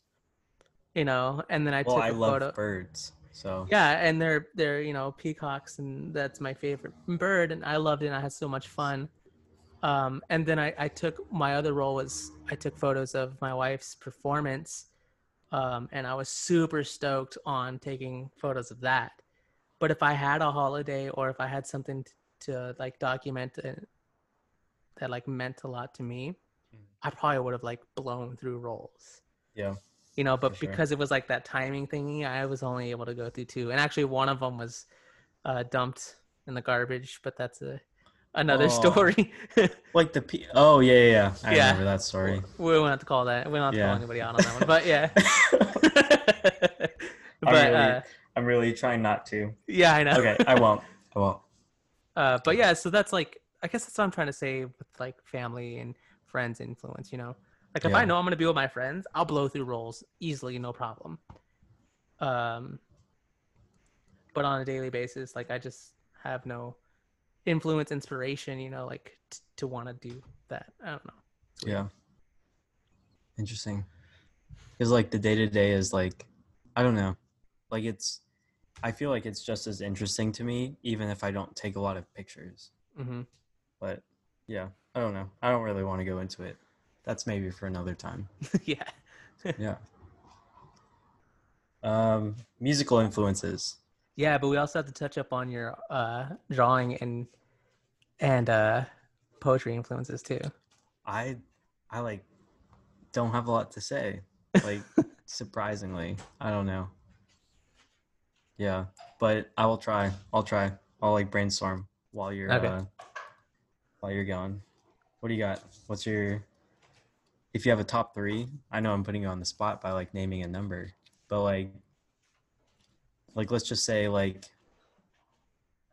you know, and then I Well, took I a love photo. birds. So Yeah, and they're they're you know peacocks, and that's my favorite bird, and I loved it. and I had so much fun. Um, and then I I took my other role was I took photos of my wife's performance, um, and I was super stoked on taking photos of that. But if I had a holiday or if I had something t- to like document it, that like meant a lot to me, Mhm. I probably would have like blown through rolls yeah. you know but sure. because it was like that timing thingy i was only able to go through two and actually one of them was uh dumped in the garbage but that's a another Oh. story Like the P- oh yeah yeah, yeah. I Yeah. remember that story. we won't have to call that we don't have to Yeah. call anybody out on that one but yeah but really- uh I'm really trying not to. yeah i know Okay, I won't. I won't. uh but yeah so that's like i guess that's what i'm trying to say with like family and friends influence you know like if i know i'm going to be with my friends i'll blow through roles easily no problem um but on a daily basis like i just have no influence, inspiration, you know, like t- to want to do that. I don't know. Yeah. Interesting. Because like the day to day is like, I don't know, like it's. I feel like it's just as interesting to me, even if I don't take a lot of pictures. hmm But yeah, I don't know. I don't really want to go into it. That's maybe for another time. yeah. Yeah. Um, musical influences. Yeah, but we also have to touch up on your uh drawing and and uh poetry influences too. I, I like, don't have a lot to say. Like, surprisingly, I don't know. Yeah, but I will try. I'll try. I'll like brainstorm while you're Okay. uh, while you're going. What do you got? What's your if you have a top three? I know I'm putting you on the spot by like naming a number, but like like let's just say like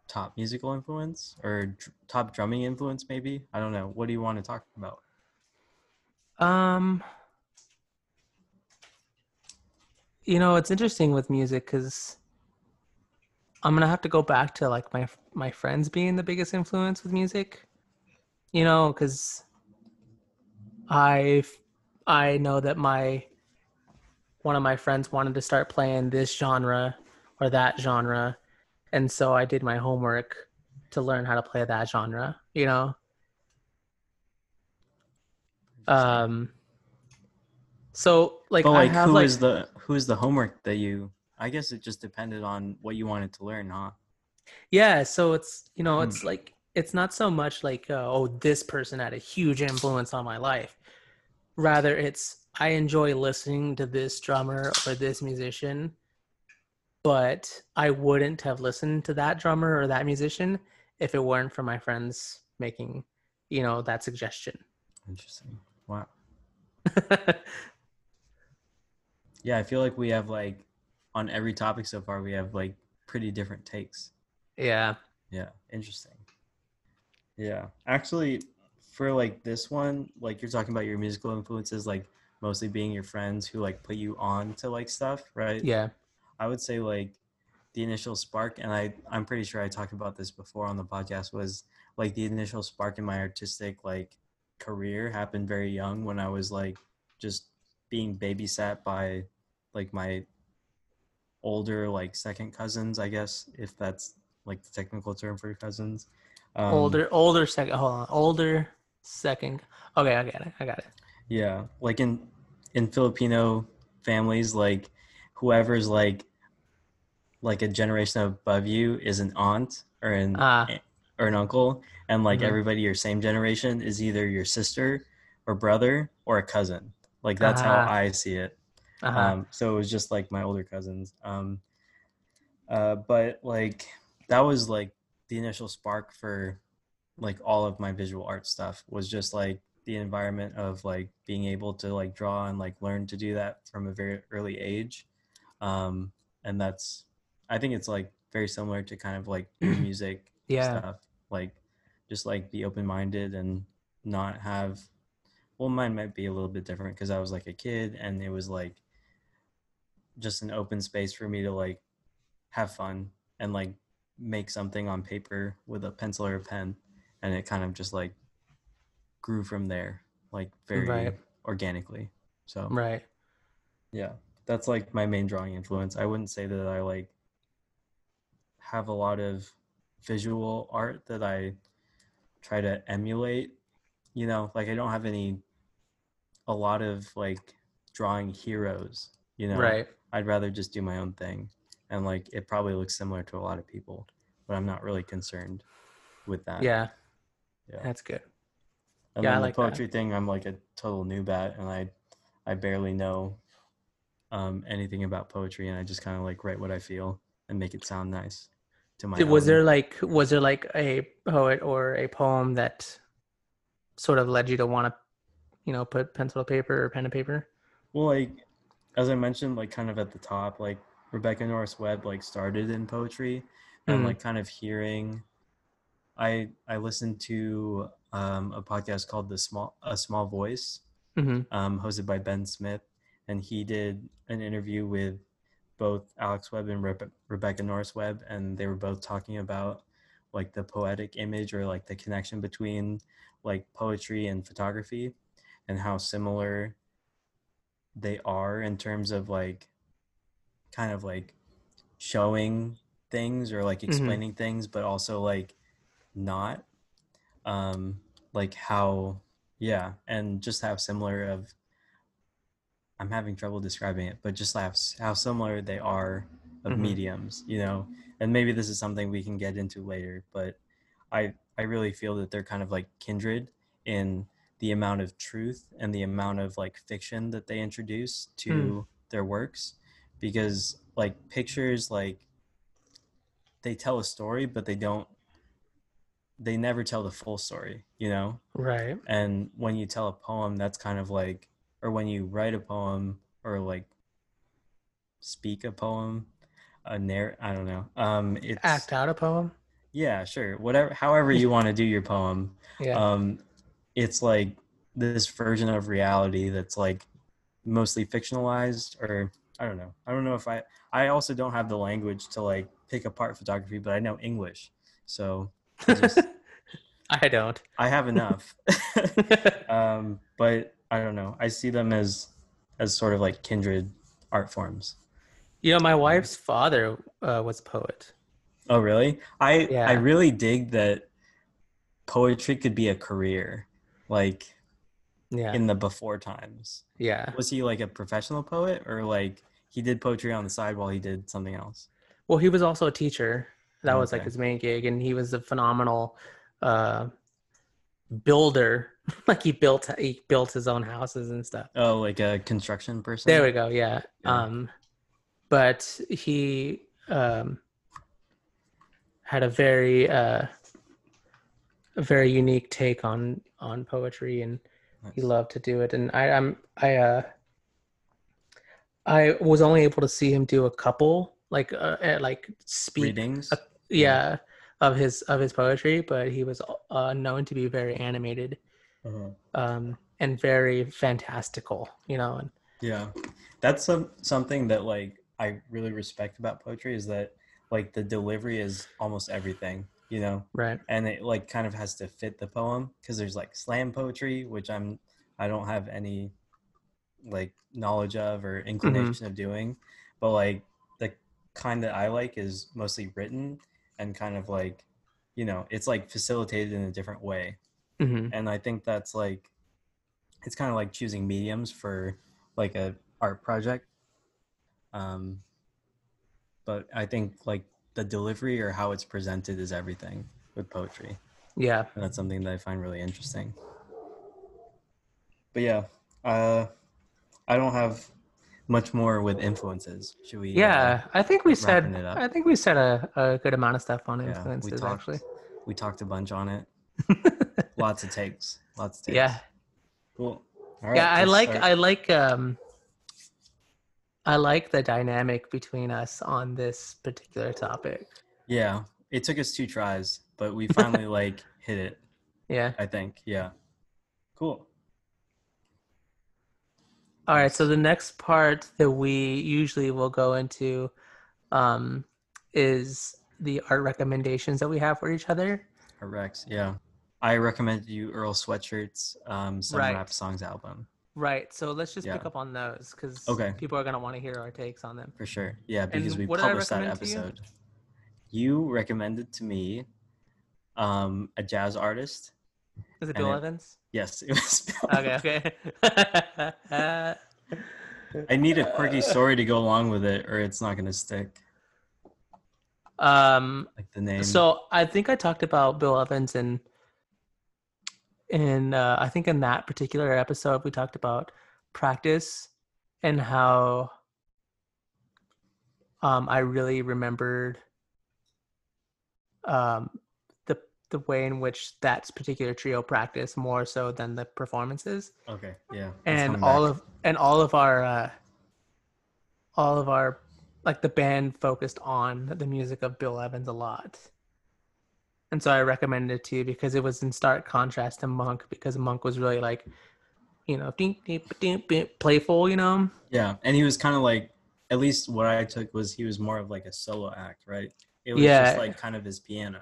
top musical influence or dr- top drumming influence maybe. I don't know. What do you want to talk about? Um you know, it's interesting with music cuz I'm to have to go back to like my my friends being the biggest influence with music. You know, cuz I I know that my one of my friends wanted to start playing this genre or that genre and so I did my homework to learn how to play that genre, you know. Um so like, but I like, have who like is the who is the homework that you? I guess it just depended on what you wanted to learn, huh? Yeah, so it's you know, Hmm. it's like it's not so much like uh, oh this person had a huge influence on my life. Rather it's I enjoy listening to this drummer or this musician, but I wouldn't have listened to that drummer or that musician if it weren't for my friends making, you know, that suggestion. Interesting. Wow. Yeah, I feel like we have like on every topic so far we have like pretty different takes. yeah. Yeah, interesting. Yeah. Actually for like this one, like you're talking about your musical influences like mostly being your friends who like put you on to like stuff, right? Yeah. I would say like the initial spark, and I I'm pretty sure I talked about this before on the podcast was like the initial spark in my artistic like career happened very young when I was like just being babysat by like my older like second cousins, I guess if that's like the technical term for cousins. Um, older older second hold on. Older second. Okay, I got it. I got it. Yeah, like in in Filipino families, like whoever's like like a generation above you is an aunt or an Ah. or an uncle, and like Mhm. everybody your same generation is either your sister or brother or a cousin. Like that's Ah. how I see it. Uh-huh. Um, so it was just like my older cousins. Um, uh, but like that was like the initial spark for like all of my visual art stuff was just like the environment of like being able to like draw and like learn to do that from a very early age. Um, and that's, I think it's like very similar to kind of like music yeah. stuff. Like just like be open minded and not have well mine might be a little bit different because I was like a kid and it was like just an open space for me to like have fun and like make something on paper with a pencil or a pen and it kind of just like grew from there like very Right. organically so Right. yeah, that's like my main drawing influence. I wouldn't say that I like have a lot of visual art that I try to emulate. You know, like I don't have any a lot of like drawing heroes, you know. Right. I'd rather just do my own thing. And like it probably looks similar to a lot of people, but I'm not really concerned with that. Yeah. Yeah. That's good. And Yeah, I then like the that. poetry thing, I'm like a total new bat and I, I barely know, um, anything about poetry, and I just kind of like write what I feel and make it sound nice. To my was there like was there like a poet or a poem that sort of led you to want to you know put pencil to paper or pen to paper well, like as I mentioned, like kind of at the top, like Rebecca Norris Webb like started in poetry, and Mhm. like kind of hearing. I I listened to um, a podcast called the small a small voice, hmm um, hosted by Ben Smith, and he did an interview with both Alex Webb and Rebe- Rebecca Norris Webb, and they were both talking about like the poetic image or like the connection between like poetry and photography and how similar they are in terms of like kind of like showing things or like Mhm. explaining things but also like not um like how yeah and just how similar of i'm having trouble describing it but just how, s- how similar they are of Mhm. mediums you know and maybe this is something we can get into later but i i really feel that they're kind of like kindred in the amount of truth and the amount of like fiction that they introduce to their works because like pictures like they tell a story but they don't they never tell the full story you know Right. and when you tell a poem that's kind of like or when you write a poem or like speak a poem a narr i don't know um it's Act out a poem. yeah sure whatever however you want to do your poem Yeah. um it's like this version of reality that's like mostly fictionalized or i don't know i don't know if i i also don't have the language to like pick apart photography but i know english so I just- I don't. i have enough um but i don't know i see them as as sort of like kindred art forms you know, my wife's father uh, was a poet. oh really i Yeah. i really dig that poetry could be a career like Yeah. in the before times yeah. was he like a professional poet or like he did poetry on the side while he did something else Well, he was also a teacher. That was like his main gig, and he was a phenomenal uh, builder. like he built he built his own houses and stuff. oh like a construction person There we go. Yeah. Yeah. Um, but he um, had a very uh, a very unique take on on poetry, and he loved to do it. And I, I'm I uh, I was only able to see him do a couple like uh, uh, like speak readings uh, yeah of his of his poetry, but he was uh, known to be very animated Uh-huh. um, and very fantastical. You know, and yeah that's some something that like i really respect about poetry is that like the delivery is almost everything you know right. and it like kind of has to fit the poem because there's like slam poetry which i'm i don't have any like knowledge of or inclination of doing but like the kind that i like is mostly written and kind of like you know it's like facilitated in a different way hmm and i think that's like it's kind of like choosing mediums for like a art project um but i think like the delivery or how it's presented is everything with poetry Yeah. and that's something that i find really interesting but yeah uh i don't have much more with influences should we uh, Yeah, I think we said. it up. I think we said a, a good amount of stuff on yeah, we influences. talked actually, we talked a bunch on it lots of takes lots of takes yeah, cool all right yeah. I like. start. I like. Um, I like the dynamic between us on this particular topic. Yeah, it took us two tries, but we finally like hit it. Yeah. I think. Yeah. Cool. All right. So the next part that we usually will go into um, is the art recommendations that we have for each other. Rex. Yeah. I recommended you Earl Sweatshirt's um, Some Right. Rap Songs album Right. So let's just pick up on those because Okay. people are gonna want to hear our takes on them. for sure. Yeah, because we did I published that to you? episode. You? recommended to me um, a jazz artist. Is it Bill it- Evans? Yes, it was. Okay. Okay. I need a quirky story to go along with it, or it's not going to stick. um. Like the name. So I think I talked about Bill Evans in in uh, I think in that particular episode we talked about practice and how um, I really remembered um, the the way in which that particular trio practiced more so than the performances okay. Yeah. and all back. of and all of our uh, all of our like the band focused on the music of Bill Evans a lot. And so I recommended it to you because it was in stark contrast to Monk because Monk was really like, you know, ding, ding, ding, ding, playful, you know. Yeah, and he was kind of like, at least what I took was he was more of like a solo act, right? It was Yeah. just like kind of his piano.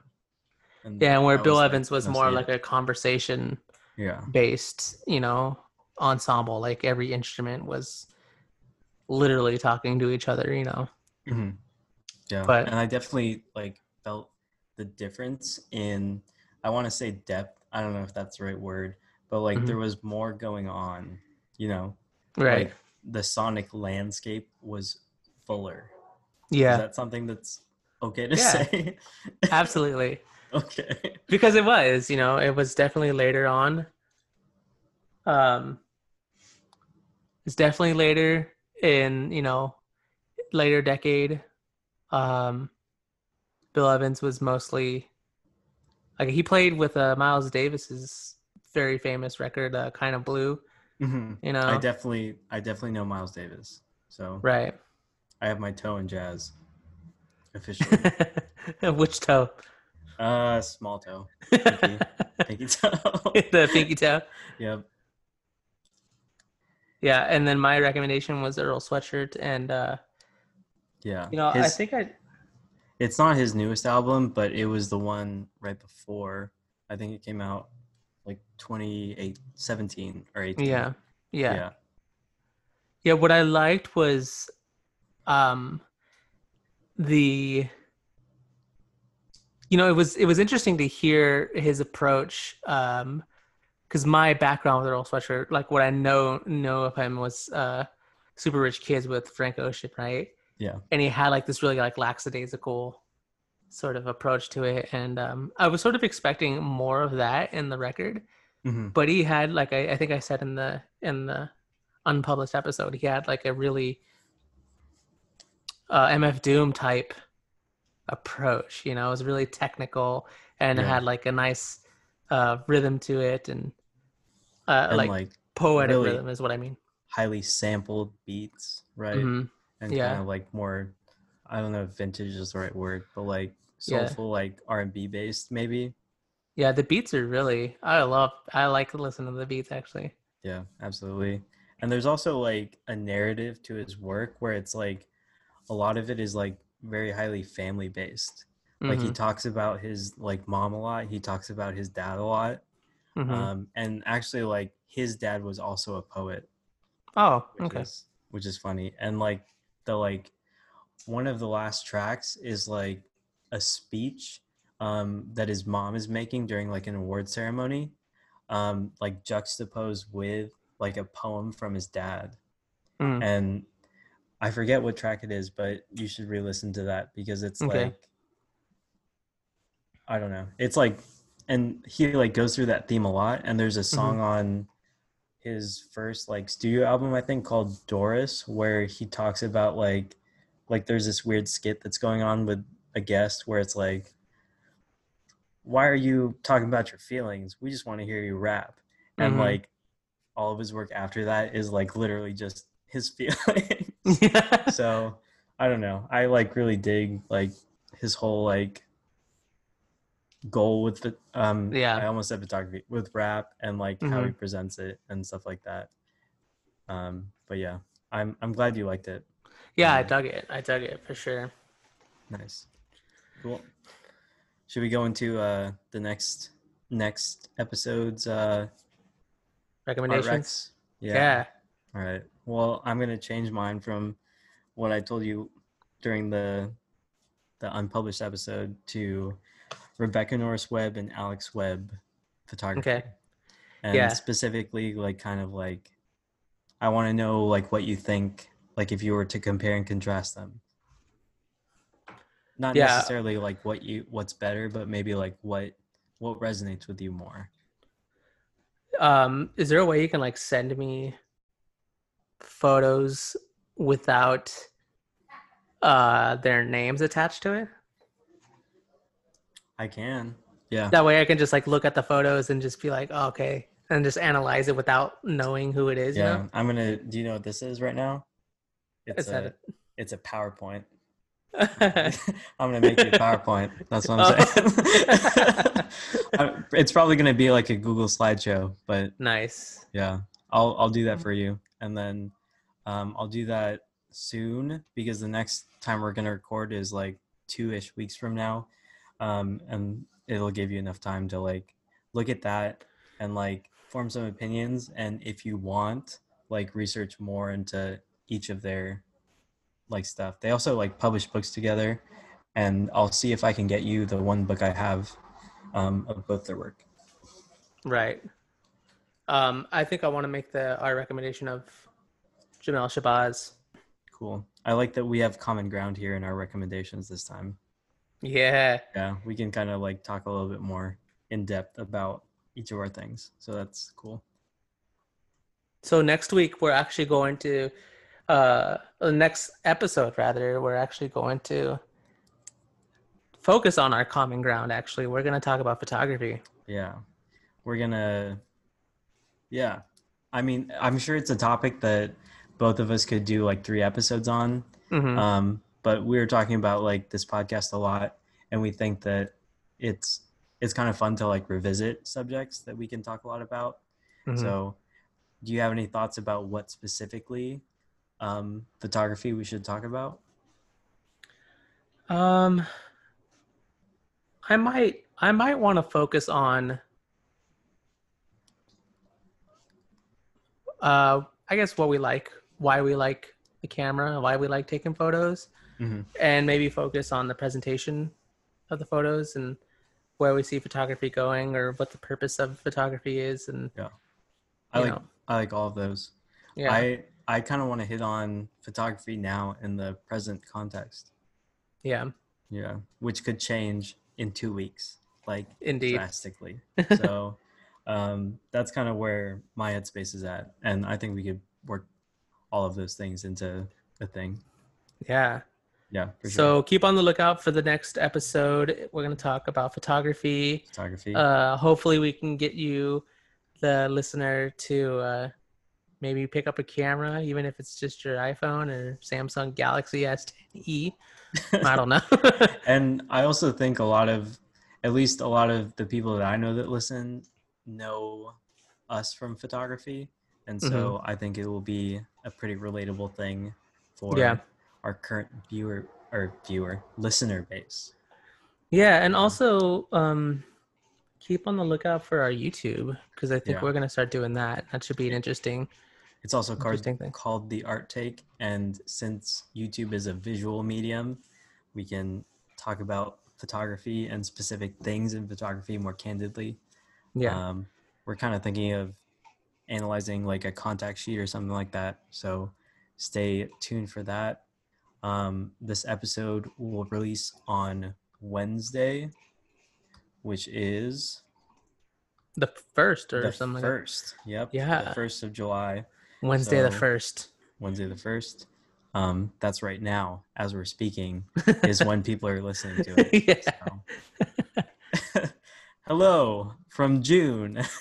And Yeah, and where Bill like, Evans was more like a conversation yeah. based, you know, ensemble. Like every instrument was literally talking to each other, you know. hmm Yeah, But- and I definitely like felt the difference in I want to say depth. I don't know if that's the right word, but like Mhm. there was more going on. You know, Right. Like the sonic landscape was fuller. yeah. Is that something that's okay to Yeah. say? absolutely. okay. Because it was, you know, it was definitely later on. Um it's definitely later in, you know, later decade. Um Bill Evans was mostly like he played with uh Miles Davis's very famous record uh, kind of blue, hmm you know. I definitely, I definitely know Miles Davis. So right. I have my toe in jazz. Officially, Which toe? uh, small toe, pinky, pinky toe. the pinky toe. yep. Yeah, and then my recommendation was Earl Sweatshirt, and uh, Yeah. you know, I think I it's not his newest album, but it was the one right before. I think it came out like 28, 17 or 18. yeah, yeah, Yeah. yeah. What I liked was, um, the, you know, it was it was interesting to hear his approach, um, because my background with Earl Sweatshirt, like what I know know of him was uh, Super Rich Kids with Frank Ocean, right? Yeah. and he had like this really like lackadaisical sort of approach to it and um i was sort of expecting more of that in the record hmm but he had like I, I think i said in the in the unpublished episode he had like a really uh mf doom type approach you know it was really technical and it had like a nice uh rhythm to it and uh And like, like, poetic really- rhythm is what i mean highly sampled beats, right? Mhm. And Yeah. kind of like more, I don't know if vintage is the right word, but like Yeah. soulful, like R&B based, maybe. yeah the beats are really i love i like to listen to the beats actually Yeah, absolutely. And there's also like a narrative to his work where it's like a lot of it is like very highly family based. Like he Mhm, talks about his like mom a lot. He talks about his dad a lot. mhm. Um, and actually, like his dad was also a poet, oh okay is which is funny. And like the like one of the last tracks is like a speech um, that his mom is making during like an award ceremony, um, like juxtaposed with like a poem from his dad. Mm. And I forget what track it is, but you should re-listen to that because it's Okay. like I don't know. It's like and he like goes through that theme a lot and there's a song on his first like studio album I think called Doris where he talks about like like there's this weird skit that's going on with a guest where it's like why are you talking about your feelings? We just want to hear you rap. And Mhm. like all of his work after that is like literally just his feelings. yeah. so I don't know. I like really dig like his whole like goal with the um Yeah. I almost said photography with rap and like how Mm-hmm. he presents it and stuff like that. Um but yeah, I'm I'm glad you liked it. Yeah, I Um, dug it. I dug it for sure. Nice. Cool. Should we go into uh the next next episode's uh Recommendations? recs? Yeah. All right. Well, I'm gonna change mine from what I told you during the the unpublished episode to Rebecca Norris Webb and Alex Webb photography. Okay. And Yeah. specifically, like, kind of like, I want to know like what you think, like, if you were to compare and contrast them. Not Yeah. necessarily like what you what's better, but maybe like what what resonates with you more. Um, is there a way you can like send me photos without uh their names attached to it? I can. Yeah. That way I can just like look at the photos and just be like, oh, okay, and just analyze it without knowing who it is. Yeah, You I'm gonna. Do you know what this is right now? It's a. it? It's a PowerPoint. I'm gonna make you a PowerPoint. That's what I'm Oh. saying. It's probably gonna be like a Google slideshow, but nice. yeah, I'll I'll do that for you, and then um, I'll do that soon because the next time we're gonna record is like two ish weeks from now. Um, and it'll give you enough time to like look at that and like form some opinions. And if you want, like research more into each of their like stuff. They also like publish books together, and I'll see if I can get you the one book I have um, of both their work. Right. Um, I think I want to make the our recommendation of Jamel Shabazz. Cool. I like that we have common ground here in our recommendations this time. Yeah. Yeah, we can kind of like talk a little bit more in depth about each of our things. So that's cool. So next week we're actually going to uh the next episode rather, we're actually going to focus on our common ground actually. We're going to talk about photography. Yeah. We're going to Yeah. I mean, I'm sure it's a topic that both of us could do like 3 episodes on. Mhm. Um but we were talking about like this podcast a lot and we think that it's it's kind of fun to like revisit subjects that we can talk a lot about. Mhm. So, do you have any thoughts about what specifically um, photography we should talk about? Um, I might I might want to focus on uh I guess what we like, why we like the camera, why we like taking photos, Mhm. and maybe focus on the presentation of the photos and where we see photography going or what the purpose of photography is and yeah I like know. I like all of those. yeah. I I kind of want to hit on photography now in the present context. yeah, Yeah, which could change in two weeks, like indeed. drastically. so um, that's kind of where my headspace is at, and I think we could work all of those things into a thing. Yeah. Yeah, for sure. So keep on the lookout for the next episode. We're going to talk about photography. photography. uh, hopefully we can get you the listener to uh, maybe pick up a camera even if it's just your iphone or samsung galaxy s10e i don't know and I also think a lot of, at least a lot of the people that I know that listen know us from photography, and so I think it will be a pretty relatable thing for Yeah. Our current viewer or viewer listener base. yeah and also um, keep on the lookout for our youtube because i think Yeah. we're going to start doing that that should be an interesting It's also called, Interesting thing. called the Art Take, and since YouTube is a visual medium, we can talk about photography and specific things in photography more candidly. yeah um, we're kind of thinking of analyzing like a contact sheet or something like that so stay tuned for that um, this episode will release on wednesday which is the first or the something like first. Yep Yeah. the first of july. Wednesday the first. Wednesday the first. Um, that's right now as we're speaking is when people are listening to it so. hello from june.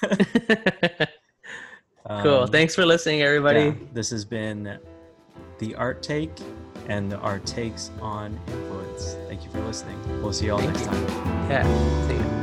Cool. Um, thanks for listening everybody. yeah, this has been the art take and our takes on influence. Thank you for listening. We'll see you all Thank next you. time. Yeah see you